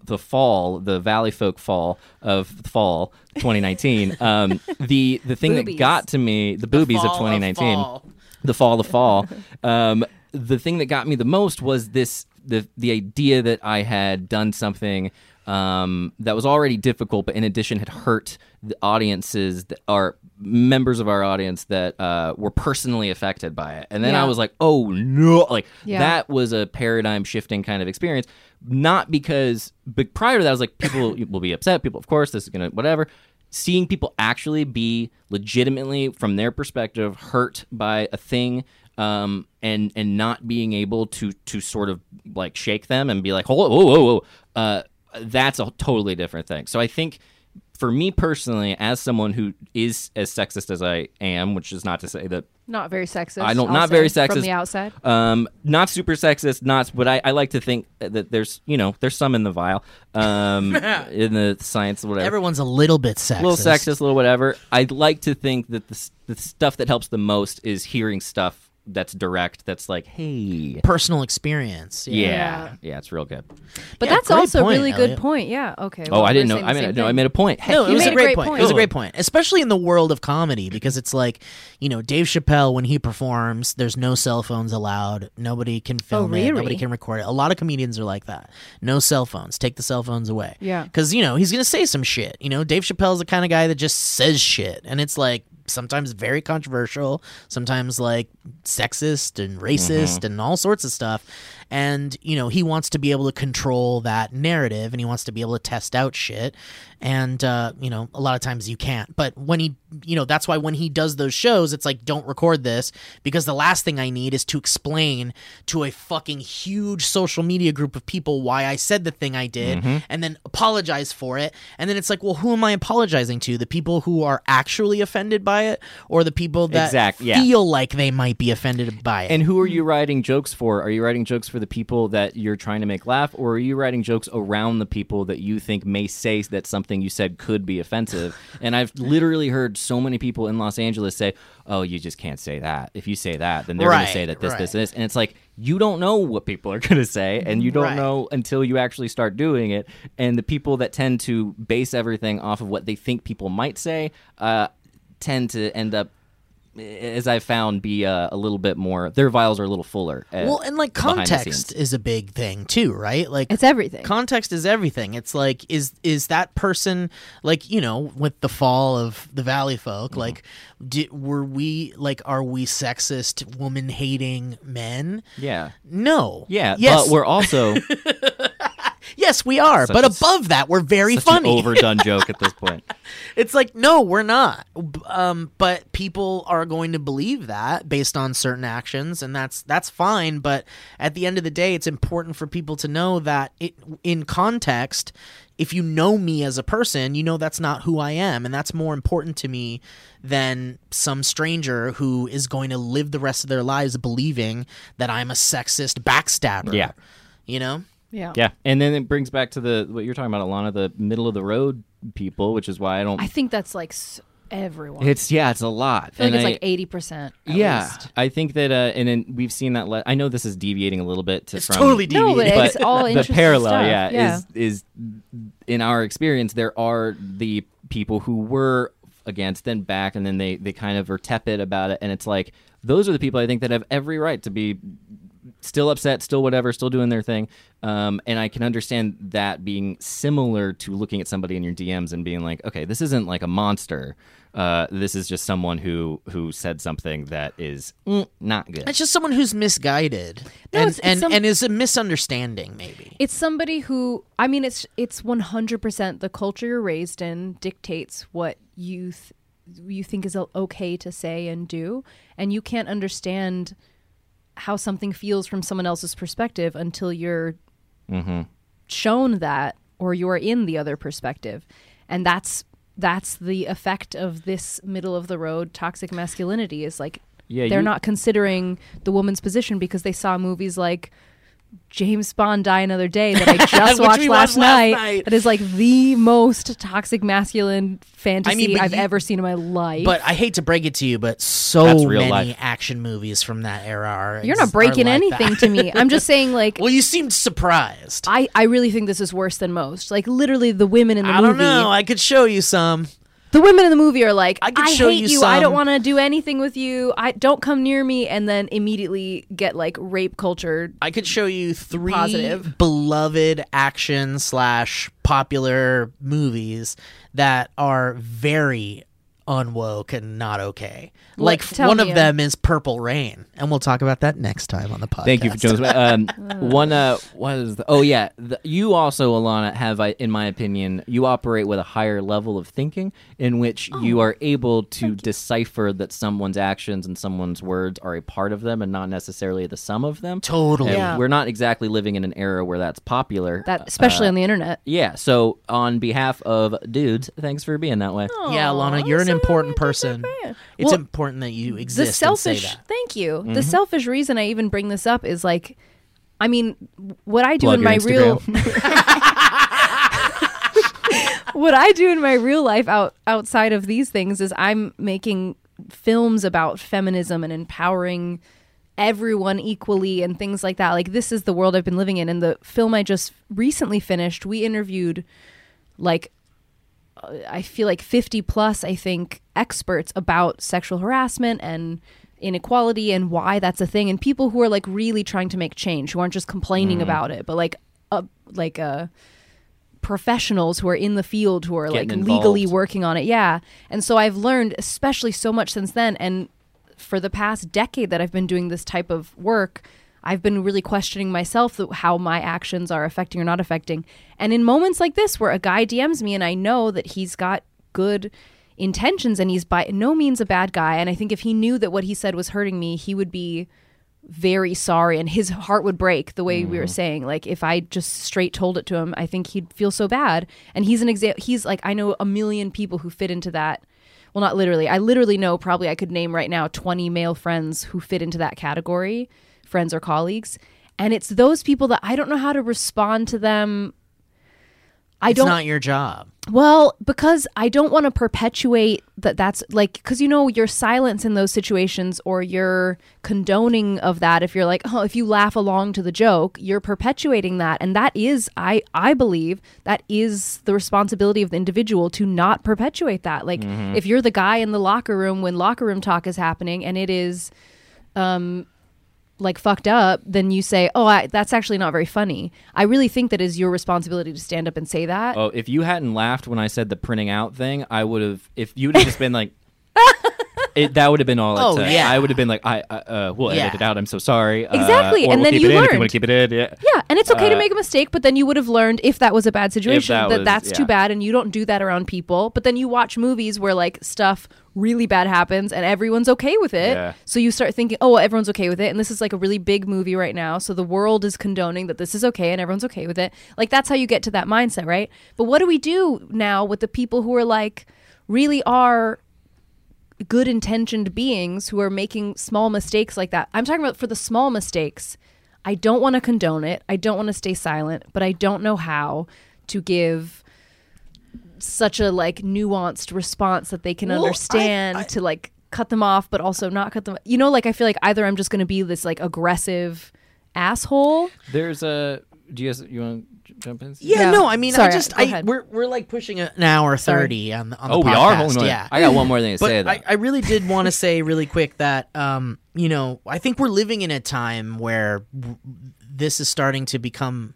the fall, the Valley Folk fall of fall 2019, <laughs> um, the the thing that got to me, the boobies of fall of 2019 fall. the fall the fall <laughs> um, the thing that got me the most was this the the idea that i had done something um, that was already difficult but in addition had hurt the audiences that are members of our audience that uh, were personally affected by it. And then i was like oh no like Yeah. that was a paradigm shifting kind of experience. Not because but prior to that i was like people <coughs> will be upset people of course this is gonna whatever. Seeing people actually be legitimately from their perspective hurt by a thing um, and and not being able to to sort of like shake them and be like whoa whoa whoa, whoa. Uh, that's a totally different thing so i think for me personally as someone who is as sexist as i am which is not to say that Not very sexist. I don't- not say, very sexist. from the outside. um, not super sexist, not, but I, I like to think that there's, you know, there's some in the vial, um, <laughs> in the science, whatever. Everyone's a little bit sexist. a little sexist, a little whatever. I'd like to think that the, the stuff that helps the most is hearing stuff that's direct, that's like, hey, Personal experience. yeah, Yeah. yeah, it's real good. But Yeah, that's great also a point, really Elliott. good point. Yeah. Okay. Oh, well, I didn't we're know. saying I the mean, same no, I thing. made a point. Heck, No, it You was made a a great, great point. point. It was a Oh. great point, especially in the world of comedy, because it's like, you know, Dave Chappelle when he performs, there's no cell phones allowed. Nobody can oh, film it. really? Nobody can record it. A lot of comedians are like that. No cell phones. Take the cell phones away. Yeah. because you know he's gonna say some shit. You know, Dave Chappelle's the kind of guy that just says shit, and it's like sometimes very controversial, sometimes like sexist and racist mm-hmm. and all sorts of stuff. And you know, he wants to be able to control that narrative, and he wants to be able to test out shit. And uh, you know, a lot of times you can't. But when he, you know, that's why when he does those shows, it's like don't record this because the last thing I need is to explain to a fucking huge social media group of people why I said the thing I did, and then apologize for it. And then it's like, well, who am I apologizing to? The people who are actually offended by it, or the people that Exact- yeah. feel like they might be offended by it? And who are you writing jokes for? Are you writing jokes for the people that you're trying to make laugh, or are you writing jokes around the people that you think may say that something you said could be offensive? <laughs> and I've literally heard so many people in Los Angeles say, "Oh, you just can't say that. If you say that, then they're going to say that this, this, this." And it's like you don't know what people are <laughs> going to say, and you don't Right. know until you actually start doing it. And the people that tend to base everything off of what they think people might say uh, tend to end up as I've found, be uh, a little bit more. Their vials are a little fuller. uh, Well, and like context is a big thing too, right? Like It's everything. context is everything. It's like is is that person like you know with the fall of the Valley folk Mm-hmm. like di were we like are we sexist woman hating men? Yeah. No. Yeah, Yes. but we're also <laughs> yes, we are. Such but a above that, we're very funny. an overdone <laughs> joke at this point. It's like no, we're not. Um, but people are going to believe that based on certain actions, and that's that's fine. But at the end of the day, it's important for people to know that it in context. If you know me as a person, you know that's not who I am, and that's more important to me than some stranger who is going to live the rest of their lives believing that I'm a sexist backstabber. Yeah. you know. Yeah. Yeah, and then it brings back to the what you're talking about, Alana, the middle of the road people, which is why I don't. I think that's like s- everyone. it's yeah, it's a lot. I feel like And it's I- like eighty percent. yeah, Least. I think that, uh, and then we've seen that. Le- I know this is deviating a little bit. To, It's from, totally No, but it's all <laughs> the interesting parallel, stuff. yeah, Yeah. is is in our experience there are the people who were against, then back, and then they they kind of are tepid about it, and it's like those are the people I think that have every right to be still upset, still whatever, still doing their thing. Um, and I can understand that being similar to looking at somebody in your DMs and being like, okay, this isn't like a monster. Uh, this is just someone who who said something that is mm, not good. It's just someone who's misguided No, and it's- it's and, some- and is a misunderstanding, maybe. It's somebody who I mean it's it's 100% the culture you're raised in dictates what you th- you think is okay to say and do and you can't understand how something feels from someone else's perspective until you're mm-hmm. shown that or you're in the other perspective. And that's that's the effect of this middle of the road toxic masculinity is like Yeah, they're you- not considering the woman's position because they saw movies like James Bond Die Another Day that I <laughs> just watched last, watched last night. night. That is like the most toxic masculine fantasy but I've you- ever seen in my life. But I hate to break it to you, but so real many life. action movies from that era are. you're not breaking like anything that. to me. I'm just saying <laughs> like well, you seemed surprised. I, I really think this is worse than most. Like literally the women in the I movie I don't know. I could show you some. The women in the movie are like, I I, hate you you. I don't want to do anything with you. I don't come near me, and then immediately get like rape culture. I could show you three Positive. beloved action slash popular movies that are very unwoke and not okay. Like tell one of of 'em. them is Purple Rain, and we'll talk about that next time on the podcast. Thank you for Jones. <laughs> Um, <laughs> one, uh, what is the? Oh yeah, the, you also, Alana, have, I- in my opinion, you operate with a higher level of thinking, in which Oh, you are able to decipher that someone's actions and someone's words are a part of them and not necessarily the sum of them. Totally. Yeah. We're not exactly living in an era where that's popular. That especially Uh, on the internet. yeah. So, on behalf of dudes, thanks for being that way. Yeah, Alana, you're an important person. It's Well, important that you exist. the exist selfish and say that. thank you Mm-hmm. the selfish reason i even bring this up is like i mean what i do Plug in your my real <laughs> what i do in my real life out outside of these things is i'm making films about feminism and empowering everyone equally and things like that like this is the world i've been living in and the film i just recently finished we interviewed like I feel like 50 plus, I think, experts about sexual harassment and inequality and why that's a thing, and people who are like really trying to make change, who aren't just complaining about it, but like, uh, like, uh, professionals who are in the field who are like Getting legally working on it. Yeah. And so I've learned, especially so much since then. And for the past decade that I've been doing this type of work, I've been really questioning myself how my actions are affecting or not affecting. And in moments like this, where a guy DMs me and I know that he's got good intentions and he's by no means a bad guy, and I think if he knew that what he said was hurting me, he would be very sorry and his heart would break the way we were mm-hmm. saying. Like if i just straight told it to him i think he'd feel so bad. And he's an example he's like i know a million people who fit into that. Well not literally. I literally know probably i could name right now 20 male friends who fit into that category friends or colleagues. And it's those people that i don't know how to respond to them. I it's don't not your job. Well, because I don't want to perpetuate that that's like because you know your silence in those situations or your condoning of that if you're like oh if you laugh along to the joke you're perpetuating that. And that is I I believe that is the responsibility of the individual to not perpetuate that. Like if you're the guy in the locker room when locker room talk is happening and it is um like fucked up, then you say, "Oh, I, that's actually not very funny." I really think that is your responsibility to stand up and say that. Oh, if you hadn't laughed when I said the printing out thing, I would have. If you'd have just been like, <laughs> it, that would have been all. It Oh, took. yeah. I would have been like, I, uh, uh, we'll Yeah. edit it out. I'm so sorry. Uh, Exactly, or and we'll then keep you it in if you learned. want to keep it in. Yeah. Yeah, and it's okay to Uh, make a mistake, but then you would have learned if that was a bad situation that that, was- that's too bad and you don't do that around people. But then you watch movies where like stuff really bad happens and everyone's okay with it. Yeah. So you start thinking, "Oh, well, everyone's okay with it." And this is like a really big movie right now, so the world is condoning that this is okay and everyone's okay with it. Like that's how you get to that mindset, right? But what do we do now with the people who are like really are good intentioned beings who are making small mistakes like that. I'm talking about for the small mistakes. I don't want to condone it. I don't want to stay silent, but I don't know how to give such a like nuanced response that they can Well, understand I- to like cut them off but also not cut them. You know like I feel like either I'm just going to be this like aggressive asshole. There's a. Do you guys you want to jump in? Yeah, Yeah. no, I mean, Sorry, I just, I, we're we're like pushing an hour Sorry. thirty on the on the Oh, podcast. we are. Hold on. yeah. I got one more thing to But say. Though. I, I really did want to say really quick that um, you know I think we're living in a time where w- this is starting to become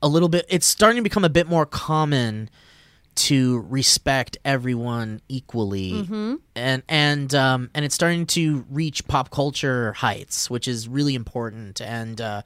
a little bit. It's starting to become a bit more common to respect everyone equally, Mm-hmm. and and um, and it's starting to reach pop culture heights, which is really important. And uh,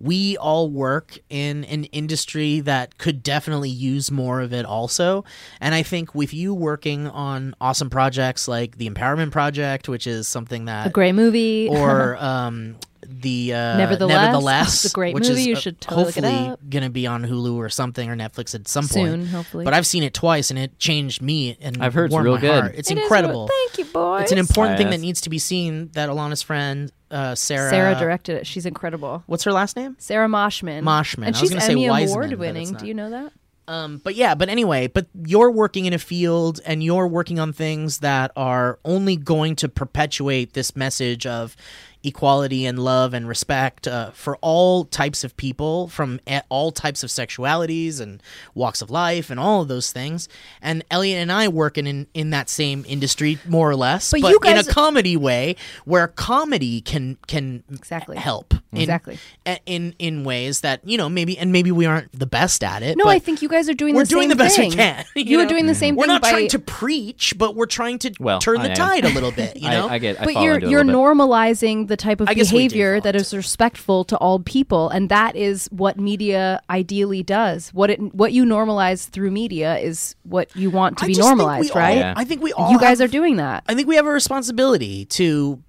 we all work in an industry that could definitely use more of it, also. And I think with you working on awesome projects like the Empowerment Project, which is something that A great movie. or <laughs> um, the uh, Nevertheless. <laughs> Nevertheless, It's a great which movie. Is, You uh, should totally look hopefully gonna be on Hulu or something or Netflix at some Soon, point. hopefully. But I've seen it twice and it changed me and I've heard it's real good. heart. It's It is incredible. real- Thank you, boys. It's an important thing Yes. that needs to be seen. That Alana's friend uh, Sarah. Sarah directed it. She's incredible. What's her last name? Sarah Moshman. Moshman. And I was she's gonna say Emmy Wiseman, Award but winning. not. Do you know that? Um, but yeah, but anyway, but you're working in a field and you're working on things that are only going to perpetuate this message of equality and love and respect uh, for all types of people from all types of sexualities and walks of life and all of those things. And Elliott and I work in in, in that same industry more or less, But but, guys- in a comedy way where comedy can can Exactly. help in, Exactly. a- in in ways that you know maybe and maybe we aren't the best at it. No, but I think you guys are doing the same we're the doing same the best thing. we can. <laughs> You, are know? doing the same We're thing not by trying to preach, but we're trying to Well, turn I the am. tide a little bit. <laughs> You know, I, I get. I but you're into it a you're normalizing the type of I guess we do behavior fall that into is respectful to all people and that is what media ideally does what it what you normalize through media is what you want to I be just think we normalized all- right Yeah. I think we all you guys have- are doing that I think we have a responsibility to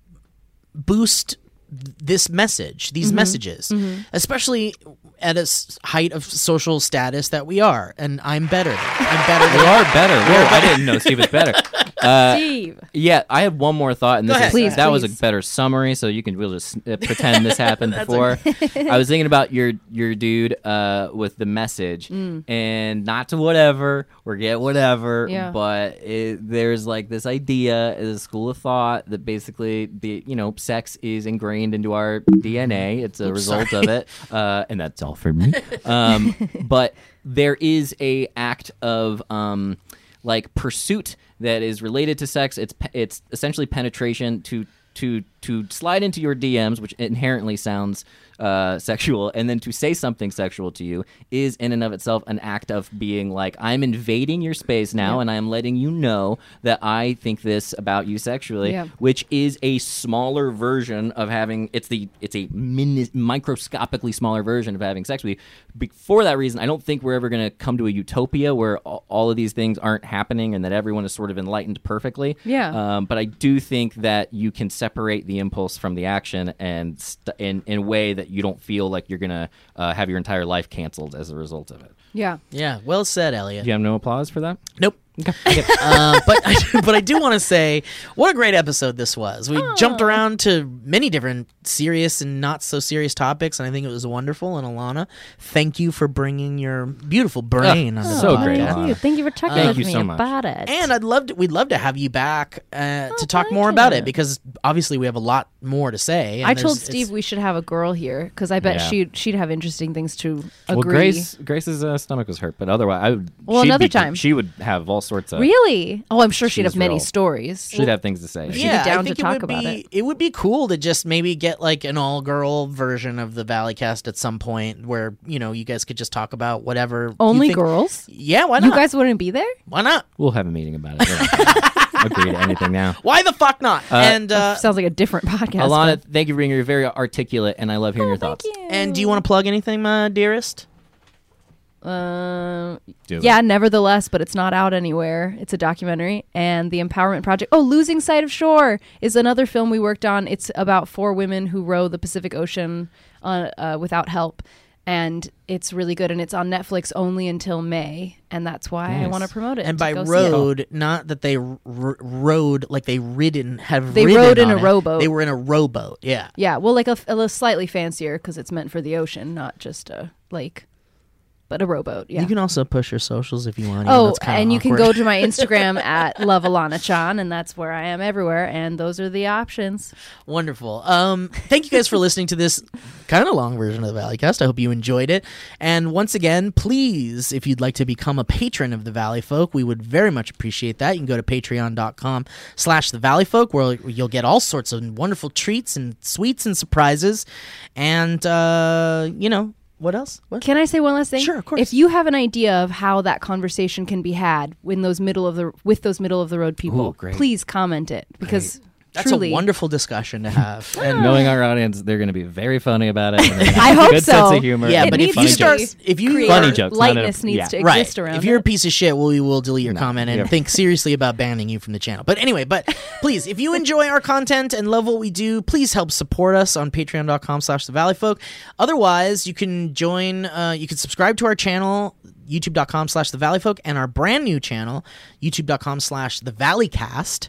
boost th- this message, these Mm-hmm. messages, especially at a s- height of social status that we are. And I'm better. I'm better. <laughs> We Than are better. <laughs> Whoa, I didn't know Steve was better. <laughs> Uh, Steve Yeah, I have one more thought, and this is Please, that was a better summary, so you can really just uh, pretend this happened before. I was thinking about your your dude uh, with the message, and not to whatever or get whatever, Yeah. but it, there's like this idea, this school of thought that basically the you know sex is ingrained into our DNA. It's a result of it, uh, and that's all for me. <laughs> Um, but there is a act of um, like pursuit that is related to sex. It's pe- it's essentially penetration to to to slide into your DMs, which inherently sounds uh, sexual, and then to say something sexual to you is in and of itself an act of being like I'm invading your space now, and I'm letting you know that I think this about you sexually, Yeah. which is a smaller version of having it's the it's a mini, microscopically smaller version of having sex with you. For that reason, I don't think we're ever going to come to a utopia where all, all of these things aren't happening and that everyone is sort of enlightened perfectly. Yeah. Um, but I do think that you can separate the impulse from the action and st- in in a way that you don't feel like you're gonna uh, have your entire life canceled as a result of it. yeah Yeah, well said, Elliott. Do you have no applause for that? Nope. Uh, but I, but I do want to say what a great episode this was. We jumped around to many different serious and not so serious topics, and I think it was wonderful. And Alana, thank you for bringing your beautiful brain on the so great. Thank you. Thank you for talking Thank with you me so much. about it. And I'd love to, we'd love to have you back uh, to talk thank more about it because obviously we have a lot more to say. and I told Steve we should have a girl here because I bet Yeah. she'd she'd have interesting things to agree. Well, Grace Grace's uh, stomach was hurt, but otherwise, I would. Well, another be- time. she would have all sorts of. Really? Oh, I'm sure she'd have many real. stories. She'd have things to say. She'd be yeah, down I to think talk it would about be, it. would be cool to just maybe get like an all-girl version of the Valley Cast at some point, where you know you guys could just talk about whatever. you Only think- girls? Yeah, why not? You guys wouldn't be there? why not? We'll have a meeting about it. We're not gonna agree to anything now. Why the fuck not? and uh, Sounds like a different podcast. Alana, but- thank you for being here. You're very articulate, and I love hearing your thoughts. and do you want to plug anything, my dearest? Uh, Do it. yeah, nevertheless, but it's not out anywhere. It's a documentary. And The Empowerment Project. Oh, Losing Sight of Shore is another film we worked on. It's about four women who row the Pacific Ocean uh, uh, without help. And it's really good. And it's on Netflix only until May. And that's why I want to promote it. And by go road, not that they r- r- rode like they ridden have. They ridden rode in on a it. rowboat. They were in a rowboat. Yeah. Yeah, well, like a, a little slightly fancier because it's meant for the ocean, not just a lake, but a rowboat. Yeah. You can also push your socials if you want. Oh, though it's kinda and you can go to my Instagram <laughs> at Love Alana Chan, and that's where I am everywhere. And those are the options. Wonderful. Um, thank you guys for listening to this kind of long version of the Valley Cast. I hope you enjoyed it. And once again, please, if you'd like to become a patron of the Valley Folk, we would very much appreciate that. You can go to patreon.com slash the Valley Folk, where you'll get all sorts of wonderful treats and sweets and surprises. And, uh, you know, what else? What? Can I say one last thing? Sure, of course. If you have an idea of how that conversation can be had in those middle of the with those middle of the road people, Ooh, please comment it because That's truly, a wonderful discussion to have. <laughs> and Knowing our audience, they're going to be very funny about it. and <laughs> they're gonna I have a hope good so. sense of humor. Yeah, and but if you start, if you create- Funny jokes, not lightness a- needs yeah. to right. exist around if you're a piece of shit, well, we will delete your No, comment and yeah. think seriously about banning you from the channel. But anyway, but <laughs> please, if you enjoy our content and love what we do, please help support us on patreon.com slash the valley folk. Otherwise, you can join, uh, you can subscribe to our channel, youtube.com slash the valley folk, and our brand new channel, youtube.com slash the valley valleycast.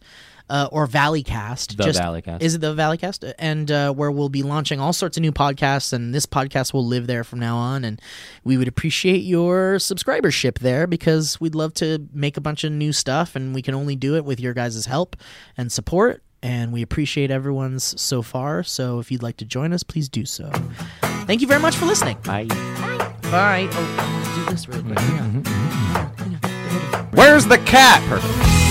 Uh, or Valleycast. The Just- Valleycast. Is it the Valleycast? And uh, where we'll be launching all sorts of new podcasts, and this podcast will live there from now on. And we would appreciate your subscribership there because we'd love to make a bunch of new stuff, and we can only do it with your guys' help and support. And we appreciate everyone's so far. So if you'd like to join us, please do so. Thank you very much for listening. Bye. Bye. Oh, I want to do this really quick. Hang on. Where's the cat? Perfect.